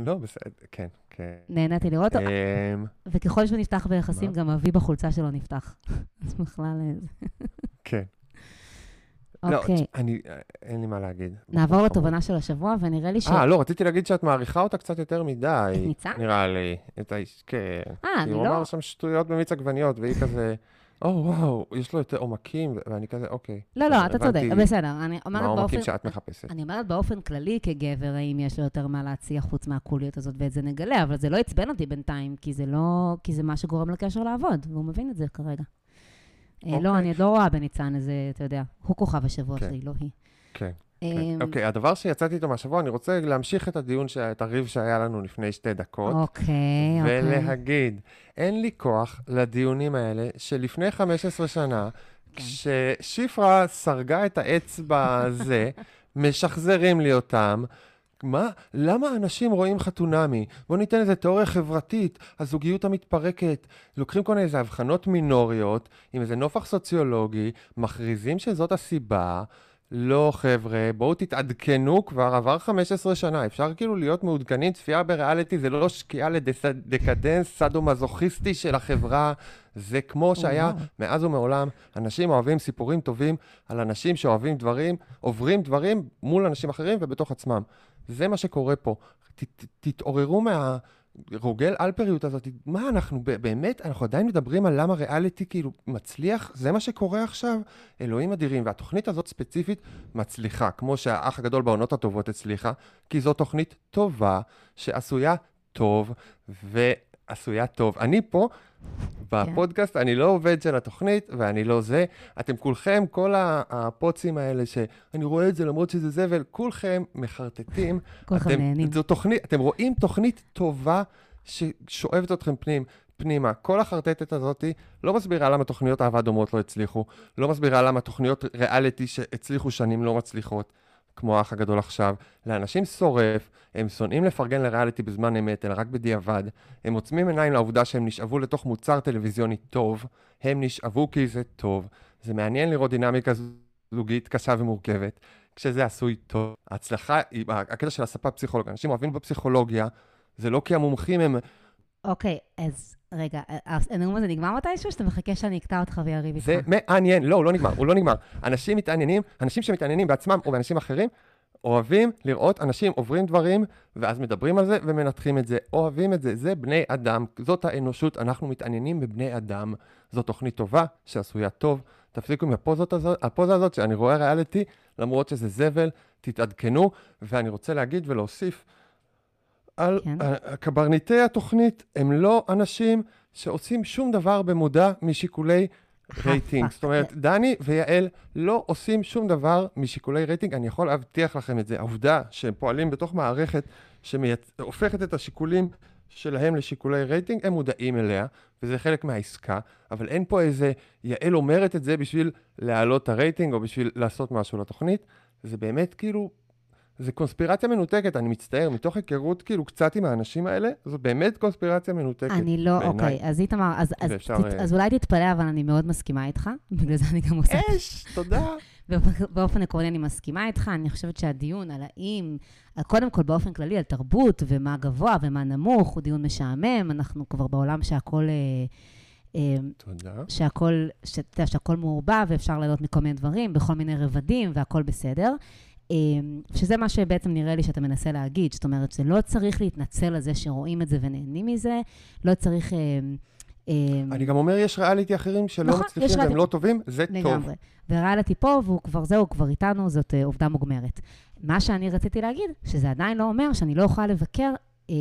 לא, בסדר, כן, כן. נהניתי לראות אותו. אמ, וככל שהוא נפתח ביחסים? גם אבי בחולצה שלו נפתח. אז בכלל... אה, כן. לא, אוקיי, אני, אין לי מה להגיד. נעבור לתובנה של השבוע, ונראה לי ש... אה, לא, רציתי להגיד שאת מעריכה אותה קצת יותר מדי. את ניצן? נראה לי. את האיש, כן. אה, כי אני הוא לא... אמר שם שטויות במיץ עגבניות, והיא כזה, או וואו, יש לו יותר עומקים, ואני כזה, אוקיי. לא, לא, בסדר, אתה צודק, בסדר. אני מה אומרת באופן... העומקים שאת מחפשת. אני אומרת באופן כללי כגבר, האם יש לו יותר מה להציע חוץ מהקוליות הזאת, ואת זה נגלה, אבל זה לא עצבן אותי בינתיים, כי זה לא... כי זה מה שגורם לקשר לעבוד, והוא מבין את זה כרגע. אה, לא, אוקיי. אני עוד לא רואה בניצן איזה, אתה יודע, הוא כוכב השבוע כן. שלי, לא היא. כן. אמ, כן. אוקיי, הדבר שיצאתי איתו מהשבוע, אני רוצה להמשיך את הדיון, את הריב שהיה לנו לפני שתי דקות. אוקיי, אוקיי. ולהגיד, אין לי כוח לדיונים האלה שלפני 15 שנה, כן. כששיפרה סרגה את האצבע הזה, משחזרים לי אותם. מה? למה אנשים רואים חתונמי? בואו ניתן איזה תיאוריה חברתית, הזוגיות המתפרקת. לוקחים כל מיני איזה הבחנות מינוריות, עם איזה נופח סוציולוגי, מכריזים שזאת הסיבה, לא, חבר'ה, בואו תתעדכנו, כבר עבר 15 שנה, אפשר כאילו להיות מעודכנים, צפייה בריאליטי זה לא שקיעה לדקדנס סאדו-מזוכיסטי של החברה, זה כמו שהיה. מאז ומעולם. אנשים אוהבים סיפורים טובים על אנשים שאוהבים דברים, עוברים דברים מול אנשים אחרים ובתוך עצמם. זה מה שקורה פה. ת, ת, תתעוררו מה... רוגל אלפריות הזאת, מה אנחנו באמת, אנחנו עדיין מדברים על למה ריאליטי כאילו מצליח? זה מה שקורה עכשיו? אלוהים אדירים. והתוכנית הזאת ספציפית מצליחה, כמו שהאח הגדול בעונות הטובות הצליחה, כי זו תוכנית טובה, שעשויה טוב, ועשויה טוב. אני פה, בפודקאסט, אני לא עובד של התוכנית, ואני לא זה. אתם כולכם, כל הפוצים האלה, שאני רואה את זה למרות שזה זבל, כולכם מחרטטים. כולכם נהנים. זו תוכנית, אתם רואים תוכנית טובה ששואבת אתכם פנים, פנימה. כל החרטטת הזאת לא מסבירה למה תוכניות אהבה דומות לא הצליחו, לא מסבירה למה תוכניות ריאליטי שהצליחו שנים לא מצליחות, כמו האח הגדול עכשיו. לאנשים שורף, הם שונאים לפרגן לריאליטי בזמן אמת, אלא רק בדיעבד. הם עוצמים עיניים לעובדה שהם נשאבו לתוך מוצר טלוויזיוני טוב, הם נשאבו כי זה טוב. זה מעניין לראות דינמיקה זוגית קשה ומורכבת. כשזה עשוי טוב. ההצלחה, הקטע של הספה פסיכולוג, אנשים אוהבים בפסיכולוגיה, זה לא כי המומחים הם... אוקיי, אז רגע, הנאום הזה נגמר מתישהו, שאתה מחכה שאני אקטע אותך ויריב איתך? זה מעניין, לא, הוא לא נגמר, הוא לא נגמר. אנשים מתעניינים, אנשים שמתעניינים בעצמם או באנשים אחרים, אוהבים לראות אנשים עוברים דברים, ואז מדברים על זה ומנתחים את זה. אוהבים את זה, זה בני אדם, זאת האנושות, אנחנו מתעניינים בבני אדם. זו תוכנית טובה, שעשויה טוב. תפסיקו עם הפוזות הזאת, הפוזה הזאת שאני רואה ריאליטי, למרות שזה זבל, תתעדכנו. ואני רוצה להגיד ולהוסיף, על כן. כן. קברניטי התוכנית הם לא אנשים שעושים שום דבר במודע משיקולי רייטינג. זאת אומרת, דני ויעל לא עושים שום דבר משיקולי רייטינג, אני יכול להבטיח לכם את זה. העובדה שהם פועלים בתוך מערכת שהופכת את השיקולים שלהם לשיקולי רייטינג, הם מודעים אליה, וזה חלק מהעסקה, אבל אין פה איזה, יעל אומרת את זה בשביל להעלות את הרייטינג או בשביל לעשות משהו לתוכנית. זה באמת כאילו, זה קונספירציה מנותקת, אני מצטער, מתוך היכרות כאילו קצת עם האנשים האלה, זו באמת קונספירציה מנותקת. אני לא, בעיניי. אוקיי, אז איתמר, אז, אז, ואפשר, תת- אה, אז אולי תתפלא, אבל אני מאוד מסכימה איתך, בגלל זה אני גם עושה אש, תודה. באופן עקרוני אני מסכימה איתך, אני חושבת שהדיון על האם, על- קודם כל באופן כללי על תרבות ומה גבוה ומה נמוך, הוא דיון משעמם, אנחנו כבר בעולם שהכל, אה, אה, תודה. שהכל, שאתה יודע, שהכל מעורבב ואפשר לעלות מכל מיני דברים, בכל מיני רבדים והכל בסדר. אה, שזה מה שבעצם נראה לי שאתה מנסה להגיד, זאת אומרת שלא צריך להתנצל על זה שרואים את זה ונהנים מזה, לא צריך... אה, אה, אני גם אומר, יש ריאליטי אחרים שלא נכון, מצליחים והם לא טובים, זה טוב. לגמרי. וריאליטי פה, והוא כבר זהו, כבר איתנו, זאת אה, עובדה מוגמרת. מה שאני רציתי להגיד, שזה עדיין לא אומר שאני לא יכולה לבקר אה,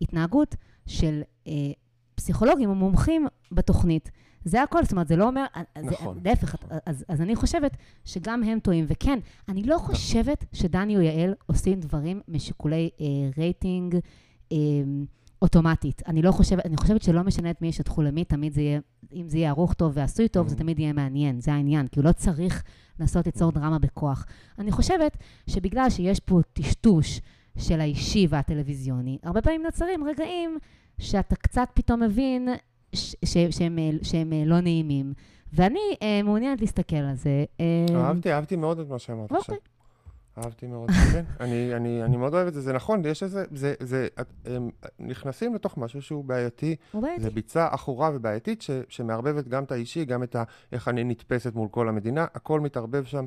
התנהגות של אה, פסיכולוגים או מומחים בתוכנית. זה הכל, זאת אומרת, זה לא אומר, אה, נכון. להפך, אז, אז אני חושבת שגם הם טועים. וכן, אני לא חושבת שדני או יעל עושים דברים משיקולי אה, רייטינג אה, אוטומטית. אני לא חושבת, אני חושבת שלא משנה את מי ישטחו למי, תמיד זה יהיה, אם זה יהיה ערוך טוב ועשוי טוב, זה Mhm. תמיד יהיה מעניין, זה העניין, כי הוא לא צריך לנסות ליצור דרמה בכוח. אני חושבת שבגלל שיש פה טשטוש של האישי והטלוויזיוני, הרבה פעמים נוצרים רגעים שאתה קצת פתאום מבין שהם, אה, אה, לא נעימים. ואני אה, מעוניינת להסתכל על זה. אה, אהבתי, אהבתי מאוד את מה שאמרת עכשיו. אוקיי. אהבתי מאוד, כן. אני, אני, אני מאוד אוהב את זה, זה נכון, יש איזה, זה, זה, את- הם נכנסים לתוך משהו שהוא בעייתי, הוא בעייתי. זה ביצה עכורה ובעייתית, ש, שמערבבת גם את האישי, גם את ה, איך אני נתפסת מול כל המדינה, הכל מתערבב שם,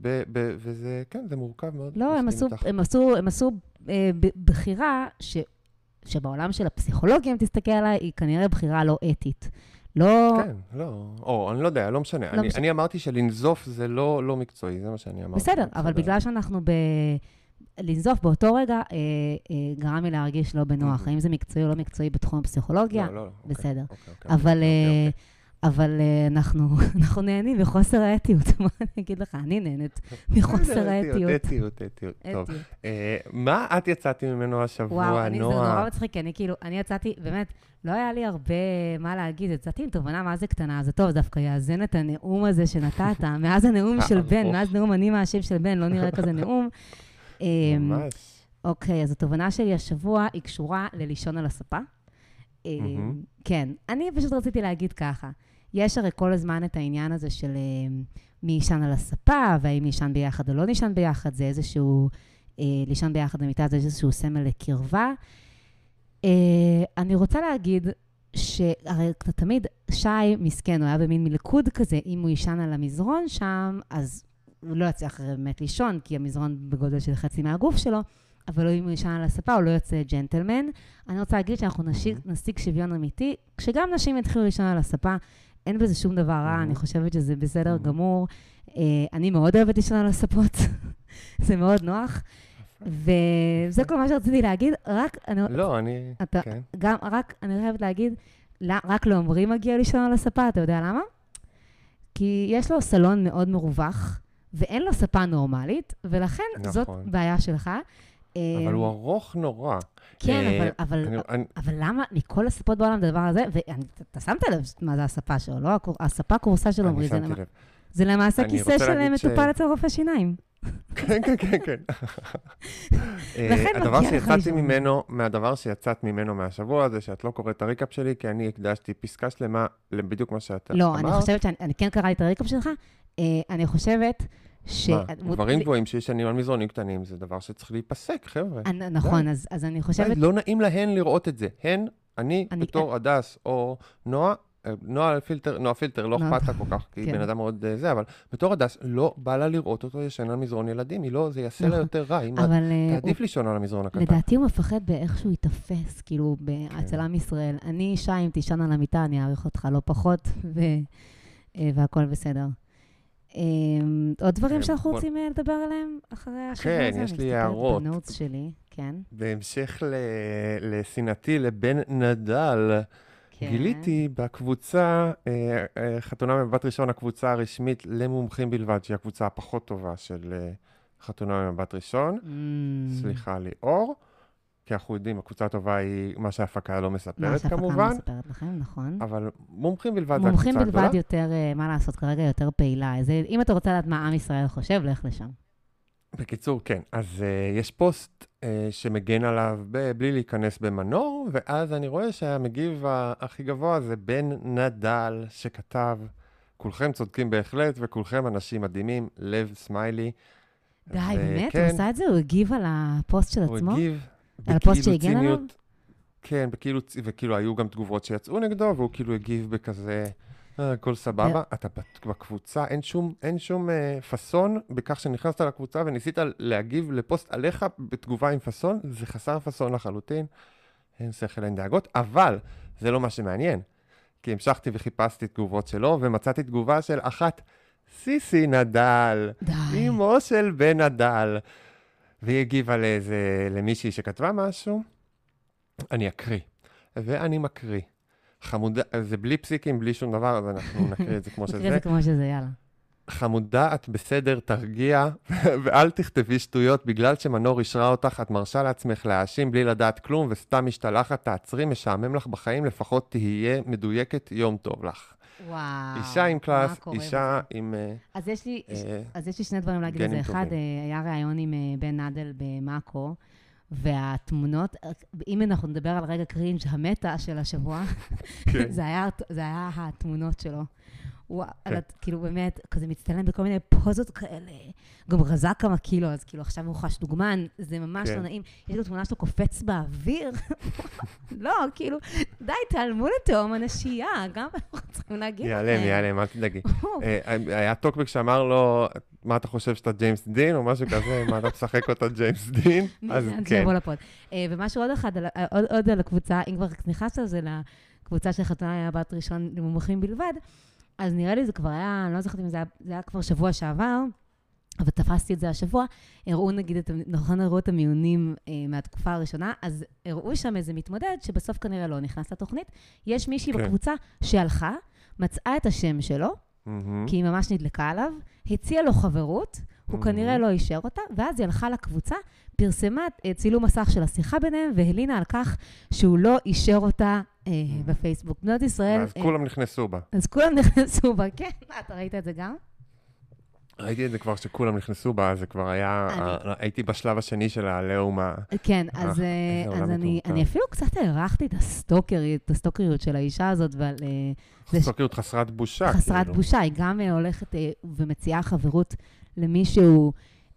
ב, ב, וזה, כן, זה מורכב מאוד. לא, הם עשו. הם עשו, הם עשו אה, בחירה ש, שבעולם של הפסיכולוגיה, אם תסתכל עליי, היא כנראה בחירה לא אתית. לא... כן, לא, או, אני לא יודע, לא משנה. לא אני, משנה. אני אמרתי שלנזוף זה לא, לא מקצועי, זה מה שאני אמרתי. בסדר, אבל בגלל שאנחנו ב... לנזוף באותו רגע, אה, אה, גרם לי להרגיש לא בנוח. Mhm. האם זה מקצועי או לא מקצועי בתחום הפסיכולוגיה? לא, לא, לא, אוקיי, בסדר. אוקיי, אוקיי, אבל, אוקיי, אה, אוקיי. אבל אה, אנחנו, אנחנו נהנים מחוסר האתיות. מה אני אגיד לך? אני נהנית מחוסר האתיות. אתיות, אתיות, טוב. אה, מה את יצאתי ממנו השבוע, וואו, אני, זה נועה? נורא מצחיק, כי אני כאילו, אני יצאתי, באמת, לא היה לי הרבה מה להגיד, יצאתי עם תובנה מה זה קטנה, זה טוב, דווקא יאזן את הנאום הזה שנתת, מאז הנאום של בן, הארוך. מאז נאום אני מאשים של בן, לא נראה כזה נאום. אמ, ממש. אוקיי, אז התובנה שלי השבוע היא קשורה ללישון על הספה. אמ. כן, אני פשוט רציתי להגיד ככה. יש הרי כל הזמן את העניין הזה של אה, מי יישן על הספה, והאם יישן ביחד או לא נישן ביחד, זה איזשהו, אה, לישון ביחד במיטה זה איזשהו סמל לקרבה. אה, אני רוצה להגיד שהרי אתה תמיד, שי מסכן, הוא היה במין מלכוד כזה, אם הוא יישן על המזרון שם, אז הוא לא יצליח באמת לישון, כי המזרון בגודל של חצי מהגוף שלו, אבל אם הוא יישן על הספה, הוא לא יוצא ג'נטלמן. אני רוצה להגיד שאנחנו נשיג, נשיג שוויון אמיתי, כשגם נשים יתחילו לישון על הספה, אין בזה שום דבר רע, אני חושבת שזה בסדר גמור. אה, אני מאוד אוהבת לישון על הספות, זה מאוד נוח. וזה כל מה שרציתי להגיד, רק, אני, לא, אני... אתה, כן. גם, רק, אני חייבת להגיד, לא- רק לעומרי מגיע לישון על הספה, אתה יודע למה? כי יש לו סלון מאוד מרווח, ואין לו ספה נורמלית, ולכן נכון. זאת בעיה שלך. אבל הוא ארוך נורא. כן, אה, אבל, אבל, אני- אני- אבל למה מכל הספות בעולם הדבר הזה, ואתה שמת לב מה זה הספה שלו, לא? הספה קורסה של עומרי, אני זה שמתי לב. זה למעשה כיסא של מטופל אצל רופא שיניים. כן, כן, כן, כן. אה, הדבר שיצאתי. ממנו, מהדבר שיצאת ממנו מהשבוע זה שאת לא קוראת את הריקאפ שלי, כי אני הקדשתי פסקה שלמה לבדיוק מה שאת לא, אמרת. אני חושבת שאני אני כן קראתי את ה recap שלך, אה, אני חושבת ש... מה, גברים גבוהים שישנים על מזרונים קטנים זה דבר שצריך להיפסק, חבר'ה. אני- נכון, אז אז אני חושבת... לא נעים להן לראות את זה. הן, אני, אני- בתור הדס או נועה, אה, נועה פילטר, נועה פילטר, לא אכפת לה כל כך, כי היא כן. בן אדם מאוד אה, זה, אבל בתור הדס, לא בא לה לראות אותו ישן על מזרון ילדים, היא לא, זה יעשה לה נכון. יותר רע, היא אה, תעדיף לישון על המזרון הקטן. לדעתי הוא מפחד באיך שהוא ייתפס, כאילו, ב- כן. ישראל. אני, שי, אם תישן על המיטה, אני אעריך אותך לא פחות, ו- והכל בסדר. אה, עוד דברים כן, שאנחנו רוצים אה, לדבר עליהם אחרי השבוע כן, הזה? יש לי אני הערות. מסתכלת בנוטס שלי, כן. בהמשך לשנאתי לבן נדל, כן. גיליתי בקבוצה, אה, אה, חתונה ממבט ראשון, הקבוצה הרשמית למומחים בלבד, שהיא הקבוצה הפחות טובה של חתונה ממבט ראשון. Mm, סליחה ליאור, כי אנחנו יודעים, הקבוצה הטובה היא מה שההפקה לא מה מספרת שהפקה כמובן, מספרת לכם, נכון. אבל מומחים בלבד זה מומחים הקבוצה הגדולה. בלבד יותר, אה, מה לעשות, כרגע יותר פעילה. זה- אם אתה רוצה לדעת מה עם ישראל חושב, לך לשם. בקיצור, כן. אז uh, יש פוסט uh, שמגן עליו ב- בלי להיכנס במנור, ואז אני רואה שהמגיב הכי גבוה זה בן נדל, שכתב, כולכם צודקים בהחלט, וכולכם אנשים מדהימים, לב סמיילי. די, באמת? הוא וכן, עשה את זה? הוא הגיב על הפוסט של הוא עצמו? הגיב על הפוסט שהגן עליו? כן, בכאילו, צ- וכאילו היו גם תגובות שיצאו נגדו, והוא כאילו הגיב בכזה, "אה, הכל סבבה. אתה בקבוצה, אין שום, אין שום אה, פאסון בכך שנכנסת לקבוצה וניסית להגיב לפוסט עליך בתגובה עם פאסון, זה חסר פאסון לחלוטין. אין שכל, אין דאגות, אבל זה לא מה שמעניין. כי המשכתי וחיפשתי תגובות שלו, ומצאתי תגובה של אחת, סיסי נדל. די. אמו של בן נדל. והיא הגיבה לאיזה, למישהי שכתבה משהו, אני אקריא. ואני מקריא. חמודה, זה בלי פסיקים, בלי שום דבר, אז אנחנו נקריא את זה כמו נקריא שזה. את זה כמו שזה, יאללה. חמודה, את בסדר, תרגיע, ואל תכתבי שטויות, בגלל שמנור אישרה אותך, את מרשה לעצמך להאשים בלי לדעת כלום, וסתם משתלחת, תעצרי, משעמם לך בחיים, לפחות תהיה מדויקת, יום טוב לך. וואו. אישה עם קורה אישה בזה? עם... אה, אז יש לי, אה, אז יש לי שני דברים להגיד על זה. אחד, טובים. אה, היה ראיון עם אה, בן נדל במאקו, והתמונות, אם אנחנו נדבר על רגע קרינג' המטה של השבוע, כן. זה היה, זה היה התמונות שלו. הוא, כן. כאילו באמת, כזה מצטלם בכל מיני פוזות כאלה, גם רזה כמה קילו, אז כאילו עכשיו הוא חש דוגמן, זה ממש כן. לא נעים. יש גם תמונה שלו קופץ באוויר. לא, כאילו, די, תעלמו לתהום הנשייה, גם אנחנו צריכים להגיד. ייעלם, ייעלם, אל תדאגי. אה, היה טוקבק שאמר לו, מה אתה חושב שאתה ג'יימס דין, או משהו כזה, מה אתה משחק אותה ג'יימס דין? אז כן. אה, ומשהו עוד אחד, אה, עוד- עוד על הקבוצה, אם כבר נכנסת לזה, לקבוצה של חתונה היה בת ראשון למומחים בלבד, אז נראה לי זה כבר היה, אני לא זוכרת אם זה היה כבר שבוע שעבר, אבל תפסתי את זה השבוע, הראו נגיד, את, נכון הראו את המיונים אה, מהתקופה הראשונה, אז הראו שם איזה מתמודד שבסוף כנראה לא נכנס לתוכנית. יש מישהי כן. בקבוצה שהלכה, מצאה את השם שלו, מהמם. כי היא ממש נדלקה עליו, הציעה לו חברות, הוא Mhm. כנראה לא אישר אותה, ואז היא הלכה לקבוצה, פרסמה אה, צילום מסך של השיחה ביניהם, והלינה על כך שהוא לא אישר אותה אה, בפייסבוק. בנות ישראל... ואז אה, כולם נכנסו בה. אז כולם נכנסו בה, כן, אתה ראית את זה גם? ראיתי את זה כבר כשכולם נכנסו בה, זה כבר היה, אני- ה- הייתי בשלב השני של העליהום ה... כן, אה, אז, אה, אז אני, אפילו קצת הערכתי את הסטוקריות, את הסטוקריות של האישה הזאת, ועל... אה, זה ש- סטוקריות חסרת בושה. חסרת כאילו. בושה, היא גם אה, הולכת אה, ומציעה חברות למישהו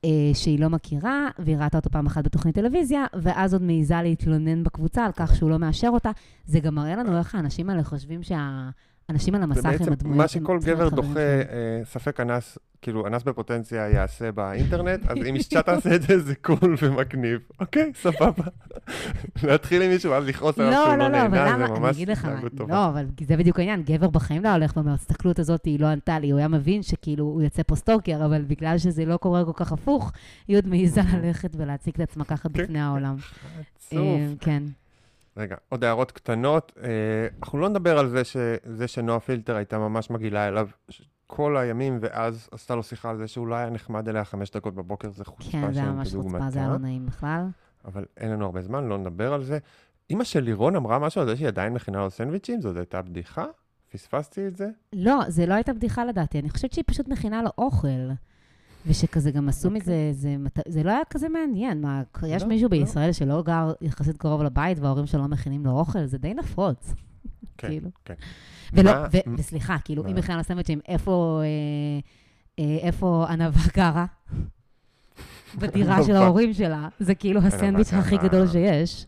אה, שהיא לא מכירה, והיא ראתה אותו פעם אחת בתוכנית טלוויזיה, ואז עוד מעיזה להתלונן בקבוצה על כך שהוא לא מאשר אותה. זה גם מראה לנו איך האנשים האלה חושבים שהאנשים על המסך הם הדמויות. מה שכל גבר דוחה. אה, ספק אנס, כאילו, אנס בפוטנציה יעשה באינטרנט, אז אם אשתה תעשה את זה, זה קול ומגניב. אוקיי, סבבה. להתחיל עם מישהו, ואז לכעוס עליו שהוא לא, לא לא, לא, אבל נהנה, זה ממש התנהגות טובה. לא, אבל זה בדיוק העניין, גבר בחיים לא הולך ואומר, תסתכלו את הזאת, היא לא ענתה לי, הוא היה מבין שכאילו הוא יוצא פה סטוקר, אבל בגלל שזה לא קורה כל כך הפוך, היא עוד מעיזה ללכת ולהציג את עצמה ככה כן, בפני העולם. עצוב. אה, כן. רגע, עוד הערות קטנות. אה, אנחנו לא נדבר על זה שזה שנועה פילטר הייתה ממש מגעילה אליו ש- כל הימים, ואז עשתה לו שיחה על זה שהוא לא היה נחמד אליה חמש דקות בבוקר, זה חוצפה כן, זה היה שאין ממש חוצפה, זה היה כדוגמתה. לא נעים בכלל. אבל אין לנו הרבה זמן, לא נדבר על זה. אימא של לירון אמרה משהו על זה שהיא עדיין מכינה לו סנדוויצ'ים, זאת הייתה בדיחה? פספסתי את זה? לא, זה לא הייתה בדיחה לדעתי, אני חושבת שהיא פשוט מכינה לו אוכל. ושכזה גם עשו אוקיי. מזה, זה, זה לא היה כזה מעניין. מה, יש לא, מישהו לא. בישראל שלא גר יחסית קרוב לבית וההורים שלו לא מכינים לו אוכל? זה די נפוץ. כן, כאילו. כן. ולא, מה- ו- וסליחה, כאילו, מה? אם מכינה לו סנדוויצ'ים, איפה, אה, אה, איפה ענווה גרה? בדירה של. ההורים שלה. זה כאילו הסנדוויץ' הכי. גדול שיש.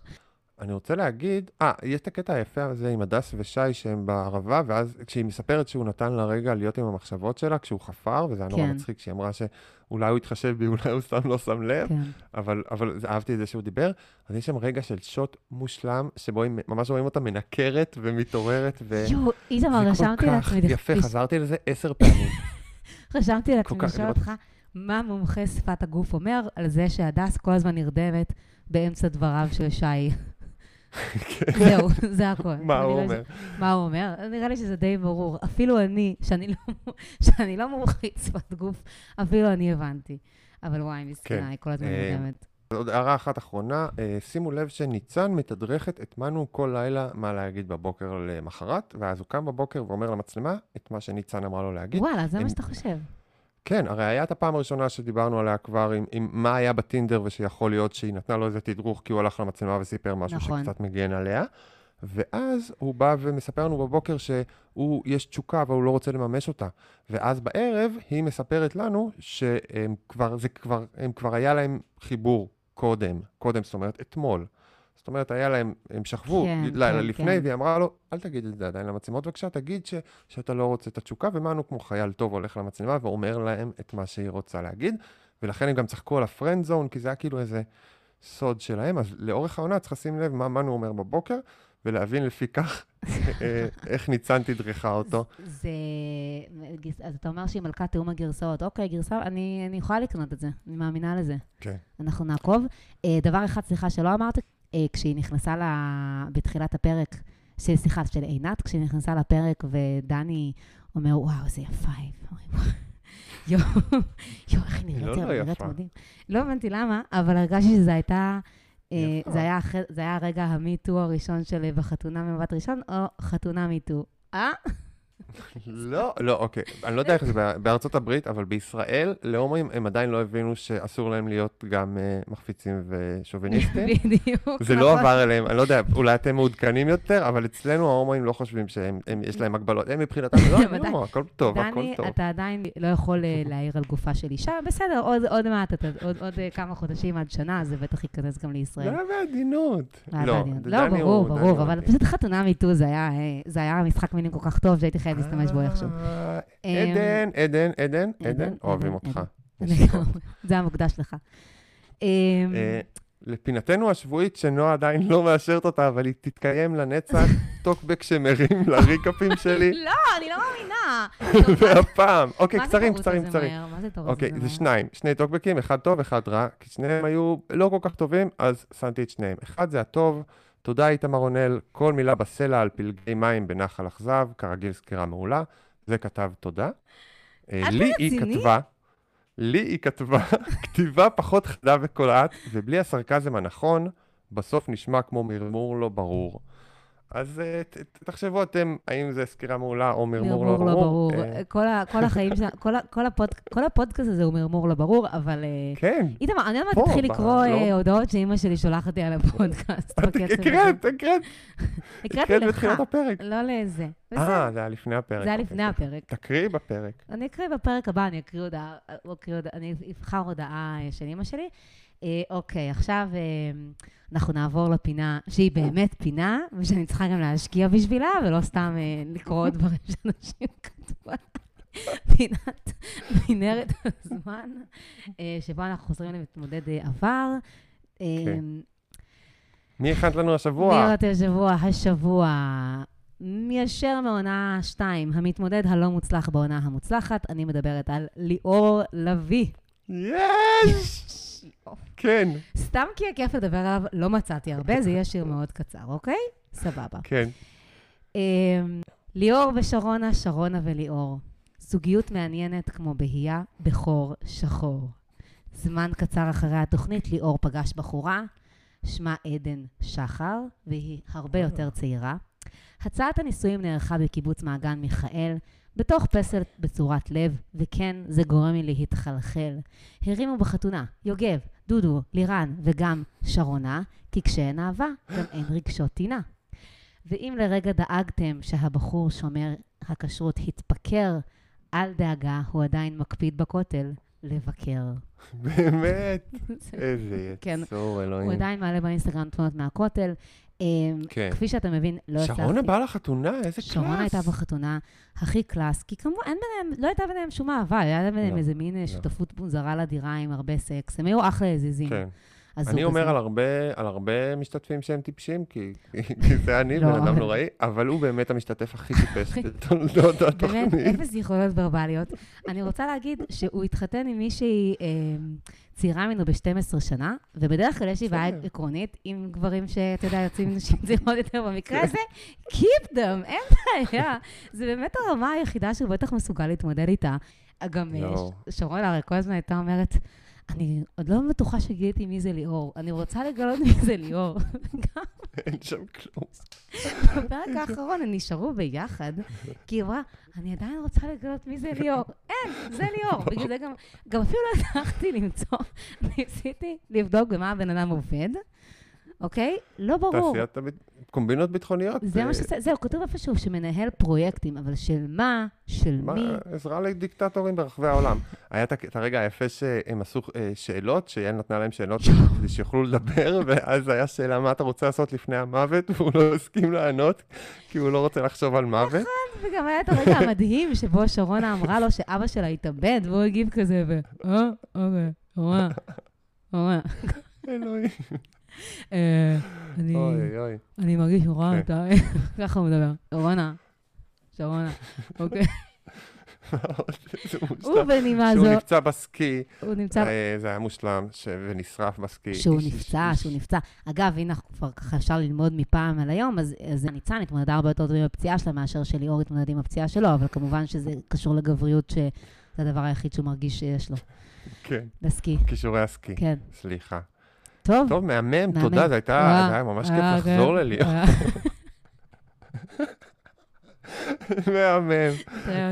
אני רוצה להגיד, אה, יש את הקטע היפה הזה עם הדס ושי שהם בערבה, ואז כשהיא מספרת שהוא נתן לה רגע להיות עם המחשבות שלה, כשהוא חפר, וזה היה נורא כן. מצחיק מצחיק, שהיא אמרה שאולי הוא התחשב בי, אולי הוא סתם לא שם לב, כן. אבל, אבל זה- אהבתי את זה שהוא דיבר, אז יש שם רגע של שוט מושלם, שבו היא, ממש רואים אותה מנקרת ומתעוררת, ו... יואו, איתמר, זה רשמתי כל כך לעצמי, יפה, חזרתי לזה עשר פעמים. רשמתי לעצמי לשאול. אותך, מה מומחה שפת הגוף אומר על זה שהדס כל הזמן נרדמת באמצע דבריו של שי? זהו, זה הכול. מה אני הוא לא- אומר? מה הוא אומר? נראה לי שזה די ברור. אפילו אני, שאני לא, לא מומחית שפת גוף, אפילו אני הבנתי. אבל וואי, מסכנה, כן. היא כל הזמן אה, נרדמת. עוד הערה אחת אחרונה, אה, שימו לב שניצן מתדרכת את מנו כל לילה מה להגיד בבוקר למחרת, ואז הוא קם בבוקר ואומר למצלמה את מה שניצן אמרה לו להגיד. וואלה, זה מה שאתה חושב. כן, הרי היה את הפעם הראשונה שדיברנו עליה כבר עם, עם מה היה בטינדר ושיכול להיות שהיא נתנה לו איזה תדרוך כי הוא הלך למצלמה וסיפר משהו נכון. שקצת מגן עליה. ואז הוא בא ומספר לנו בבוקר שהוא, יש תשוקה אבל הוא לא רוצה לממש אותה. ואז בערב היא מספרת לנו שהם כבר, זה כבר, הם כבר היה להם חיבור קודם, קודם, זאת אומרת אתמול. זאת אומרת, היה להם, הם שכבו כן, לילה כן, לפני, כן. והיא אמרה לו, אל תגיד את זה עדיין למצלמות, בבקשה, תגיד ש, שאתה לא רוצה את התשוקה, ומנו כמו חייל טוב הולך למצלמה ואומר להם את מה שהיא רוצה להגיד, ולכן הם גם צחקו על הפרנד זון, כי זה היה כאילו איזה סוד שלהם, אז לאורך העונה צריך לשים לב מה מנו אומר בבוקר, ולהבין לפי כך אה, איך ניצן תדרכה אותו. זה... אז אתה אומר שהיא מלכת תיאום הגרסאות. אוקיי, גרסה, אני, אני יכולה לקנות את זה, אני מאמינה לזה. כן. אנחנו נעקוב. אה, דבר אחד, סליחה, שלא אמרת, כשהיא נכנסה ל... בתחילת הפרק, ש- סליחה, של עינת, כשהיא נכנסה לפרק ודני אומר, וואו, איזה יפה. יואו, יואו, איך היא היא נראית, לא היא לא נראית. מדהים. לא הבנתי למה, אבל הרגשתי שזו הייתה... אה. זה היה, אחרי- זה היה הרגע המיטו הראשון של אה, בחתונה ממבט ראשון, או חתונה מיטו. אה? לא, לא, אוקיי. אני לא יודע איך זה בא- בארצות הברית, אבל בישראל, להומואים, הם עדיין לא הבינו שאסור להם להיות גם אה, מחפיצים ושוביניסטים. בדיוק. זה לא נכון. עבר אליהם, אני לא יודע, אולי אתם מעודכנים יותר, אבל אצלנו ההומואים לא חושבים שיש להם הגבלות. הם מבחינתם, לא, אני הומו, הכל טוב, הכל דני, טוב. אתה עדיין לא יכול אה, להעיר על גופה של אישה, בסדר, עוד, מעט, עוד, אה, כמה חודשים עד שנה, זה בטח ייכנס גם לישראל. היה בעדינות. לא, לא, דני ברור, ברור, דני אבל. פשוט חתונה מיטו, זה היה, משחק מילים כל כך טוב, שהייתי חייבת להשתמש בו איכשהו. אה, אמ, עדן, עדן, עדן, עדן, אוהבים אותך. לך. זה היה מוקדש לך. אה, לפינתנו השבועית, שנועה עדיין לא מאשרת אותה, אבל היא תתקיים לנצח, טוקבק שמרים לריקאפים שלי, לא, אני לא מאמינה. והפעם, אוקיי, קצרים, קצרים, קצרים. מה זה תרוץ אוקיי, זה? שניים, שני טוקבקים, אחד טוב, אחד רע, כי שניהם היו לא כל כך טובים, אז שמתי את שניהם. אחד זה הטוב, תודה איתמר רונל, כל מילה בסלע על פלגי מים בנחל אכזב, כרגיל סקירה מעולה, זה כתב תודה. אה, לי היא רציני? כתבה, לי היא כתבה, כתיבה פחות חדה וקולעת, ובלי הסרקזם הנכון, בסוף נשמע כמו מרמור לא ברור. אז אה, ת- תחשבו אתם, האם זה סקירה מעולה או מרמור לא מרמור לא ברור. אה, כל ה- כל החיים שלנו, כל ה- כל הפוד- כל הפודקאסט הזה הוא מרמור לא ברור, אבל... אה, כן. איתמר, אני פה, אתחיל ב- לקרוא לא. הודעות שאימא שלי שולחת לי על הפודקאסט. בקצב הזה. הקראת, הקראת, הקראתי הקראת לך, בתחילת הפרק. לא לזה. אה, זה היה לפני הפרק. זה היה אוקיי, לפני טוב. הפרק. תקריאי בפרק. אני אקריא בפרק הבא, אני אקריא הודעה, אני אבחר הודעה של אימא שלי. אה, אוקיי, עכשיו אה, אנחנו נעבור לפינה שהיא באמת פינה, ושאני צריכה גם להשקיע בשבילה, ולא סתם אה, לקרוא דברים שאנשים כתבו. פינת מנהרת הזמן, שבו אנחנו חוזרים למתמודד עבר. כן. מי הכנת לנו מי השבוע? אמרתי השבוע? השבוע. ישר מעונה 2, המתמודד הלא מוצלח בעונה המוצלחת, אני מדברת על ליאור לביא. יש! כן, סתם כי הכיף לדבר עליו, לא מצאתי הרבה, זה יהיה שיר מאוד קצר, אוקיי? סבבה. כן. אמ, ליאור ושרונה, שרונה וליאור. זוגיות מעניינת כמו בהייה, בכור, שחור. זמן קצר אחרי התוכנית, ליאור פגש בחורה, שמה עדן שחר, והיא הרבה יותר צעירה. הצעת הנישואים נערכה בקיבוץ מעגן מיכאל, בתוך פסל בצורת לב, וכן, זה גורם לי להתחלחל. הרימו בחתונה יוגב, דודו, לירן וגם שרונה, כי כשאין אהבה, גם אין רגשות טינה. ואם לרגע דאגתם שהבחור שומר הכשרות התפקר, אל דאגה, הוא עדיין מקפיד בכותל לבקר. באמת. איזה כן. יצור, אלוהים. הוא עדיין מעלה באינסטגרם תמונות מהכותל. אמ, כן. כפי שאתה מבין, לא הצלחתי. שרונה באה לחתונה? איזה קלאס. שרונה הייתה בחתונה הכי קלאס, כי כמובן, אין ביניהם, לא הייתה ביניהם שום אהבה, היה ביניהם לא, איזה מין אה, שותפות מוזרה לדירה עם הרבה סקס. הם היו אחלה יזיזים. כן. אני אומר. על הרבה, על הרבה משתתפים שהם טיפשים, כי, כי זה אני, לא, בן אדם נוראי, אבל הוא באמת המשתתף הכי טיפש בתולדות באמת, התוכנית. אפס יכולות ורבליות. אני רוצה להגיד שהוא התחתן עם מישהי אה, צעירה ממנו ב-12 שנה, ובדרך כלל יש לי בעיה. עקרונית עם גברים שאתה יודע, יוצאים נשים צעירות יותר. במקרה הזה, Keep them, אין בעיה. זה באמת הרמה היחידה שהוא בטח מסוגל להתמודד איתה. גם אה. ש- שרונה הרי כל הזמן הייתה אומרת, אני עוד לא בטוחה שגיליתי מי זה ליאור, אני רוצה לגלות מי זה ליאור. אין שם כלום. בפרק האחרון הם נשארו ביחד, כי היא אמרה, אני עדיין רוצה לגלות מי זה ליאור. אין, זה ליאור. בגלל זה גם, גם אפילו לא הצלחתי למצוא, ניסיתי לבדוק במה הבן אדם עובד, אוקיי? לא ברור. תעשיית הביט- קומבינות ביטחוניות. זה אה, מה שזה, זהו, כתוב איפשהו שמנהל פרויקטים, אבל של מה? של מה, מי? עזרה לדיקטטורים ברחבי העולם. היה את הרגע היפה שהם עשו אה, שאלות, שיעל נתנה להם שאלות כדי שיוכלו לדבר, ואז היה שאלה, מה אתה רוצה לעשות לפני המוות? והוא לא הסכים לענות, כי הוא לא רוצה לחשוב על מוות. וגם היה את הרגע המדהים שבו שרונה אמרה לו שאבא שלה התאבד, והוא הגיב כזה, ו... אה, אוקיי, שרונה, שרונה. אלוהים. אה, אני... אוי, אוי. אני מרגיש נורא, כן. אתה... ככה הוא מדבר. שרונה, שרונה, אוקיי. איזה מושלם. ובנימה שהוא זו, נפצע בסקי, הוא נמצא... אה, זה היה מושלם, ונשרף בסקי. שהוא נפצע. שהוא נפצע. אגב, הנה, כבר ככה אפשר ללמוד מפעם על היום, אז, אז ניצן התמודדה הרבה יותר טוב עם הפציעה שלה מאשר שליאור התמודד עם הפציעה שלו, אבל כמובן שזה קשור לגבריות, שזה הדבר היחיד שהוא מרגיש שיש לו, כן, לסקי. כישורי הסקי. כן. סליחה. טוב. טוב, מהמם. תודה, זה הייתה, זה היה ממש כיף לחזור. לליאור. מהמם.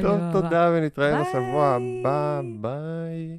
טוב, תודה, ונתראה. בשבוע הבא, ביי.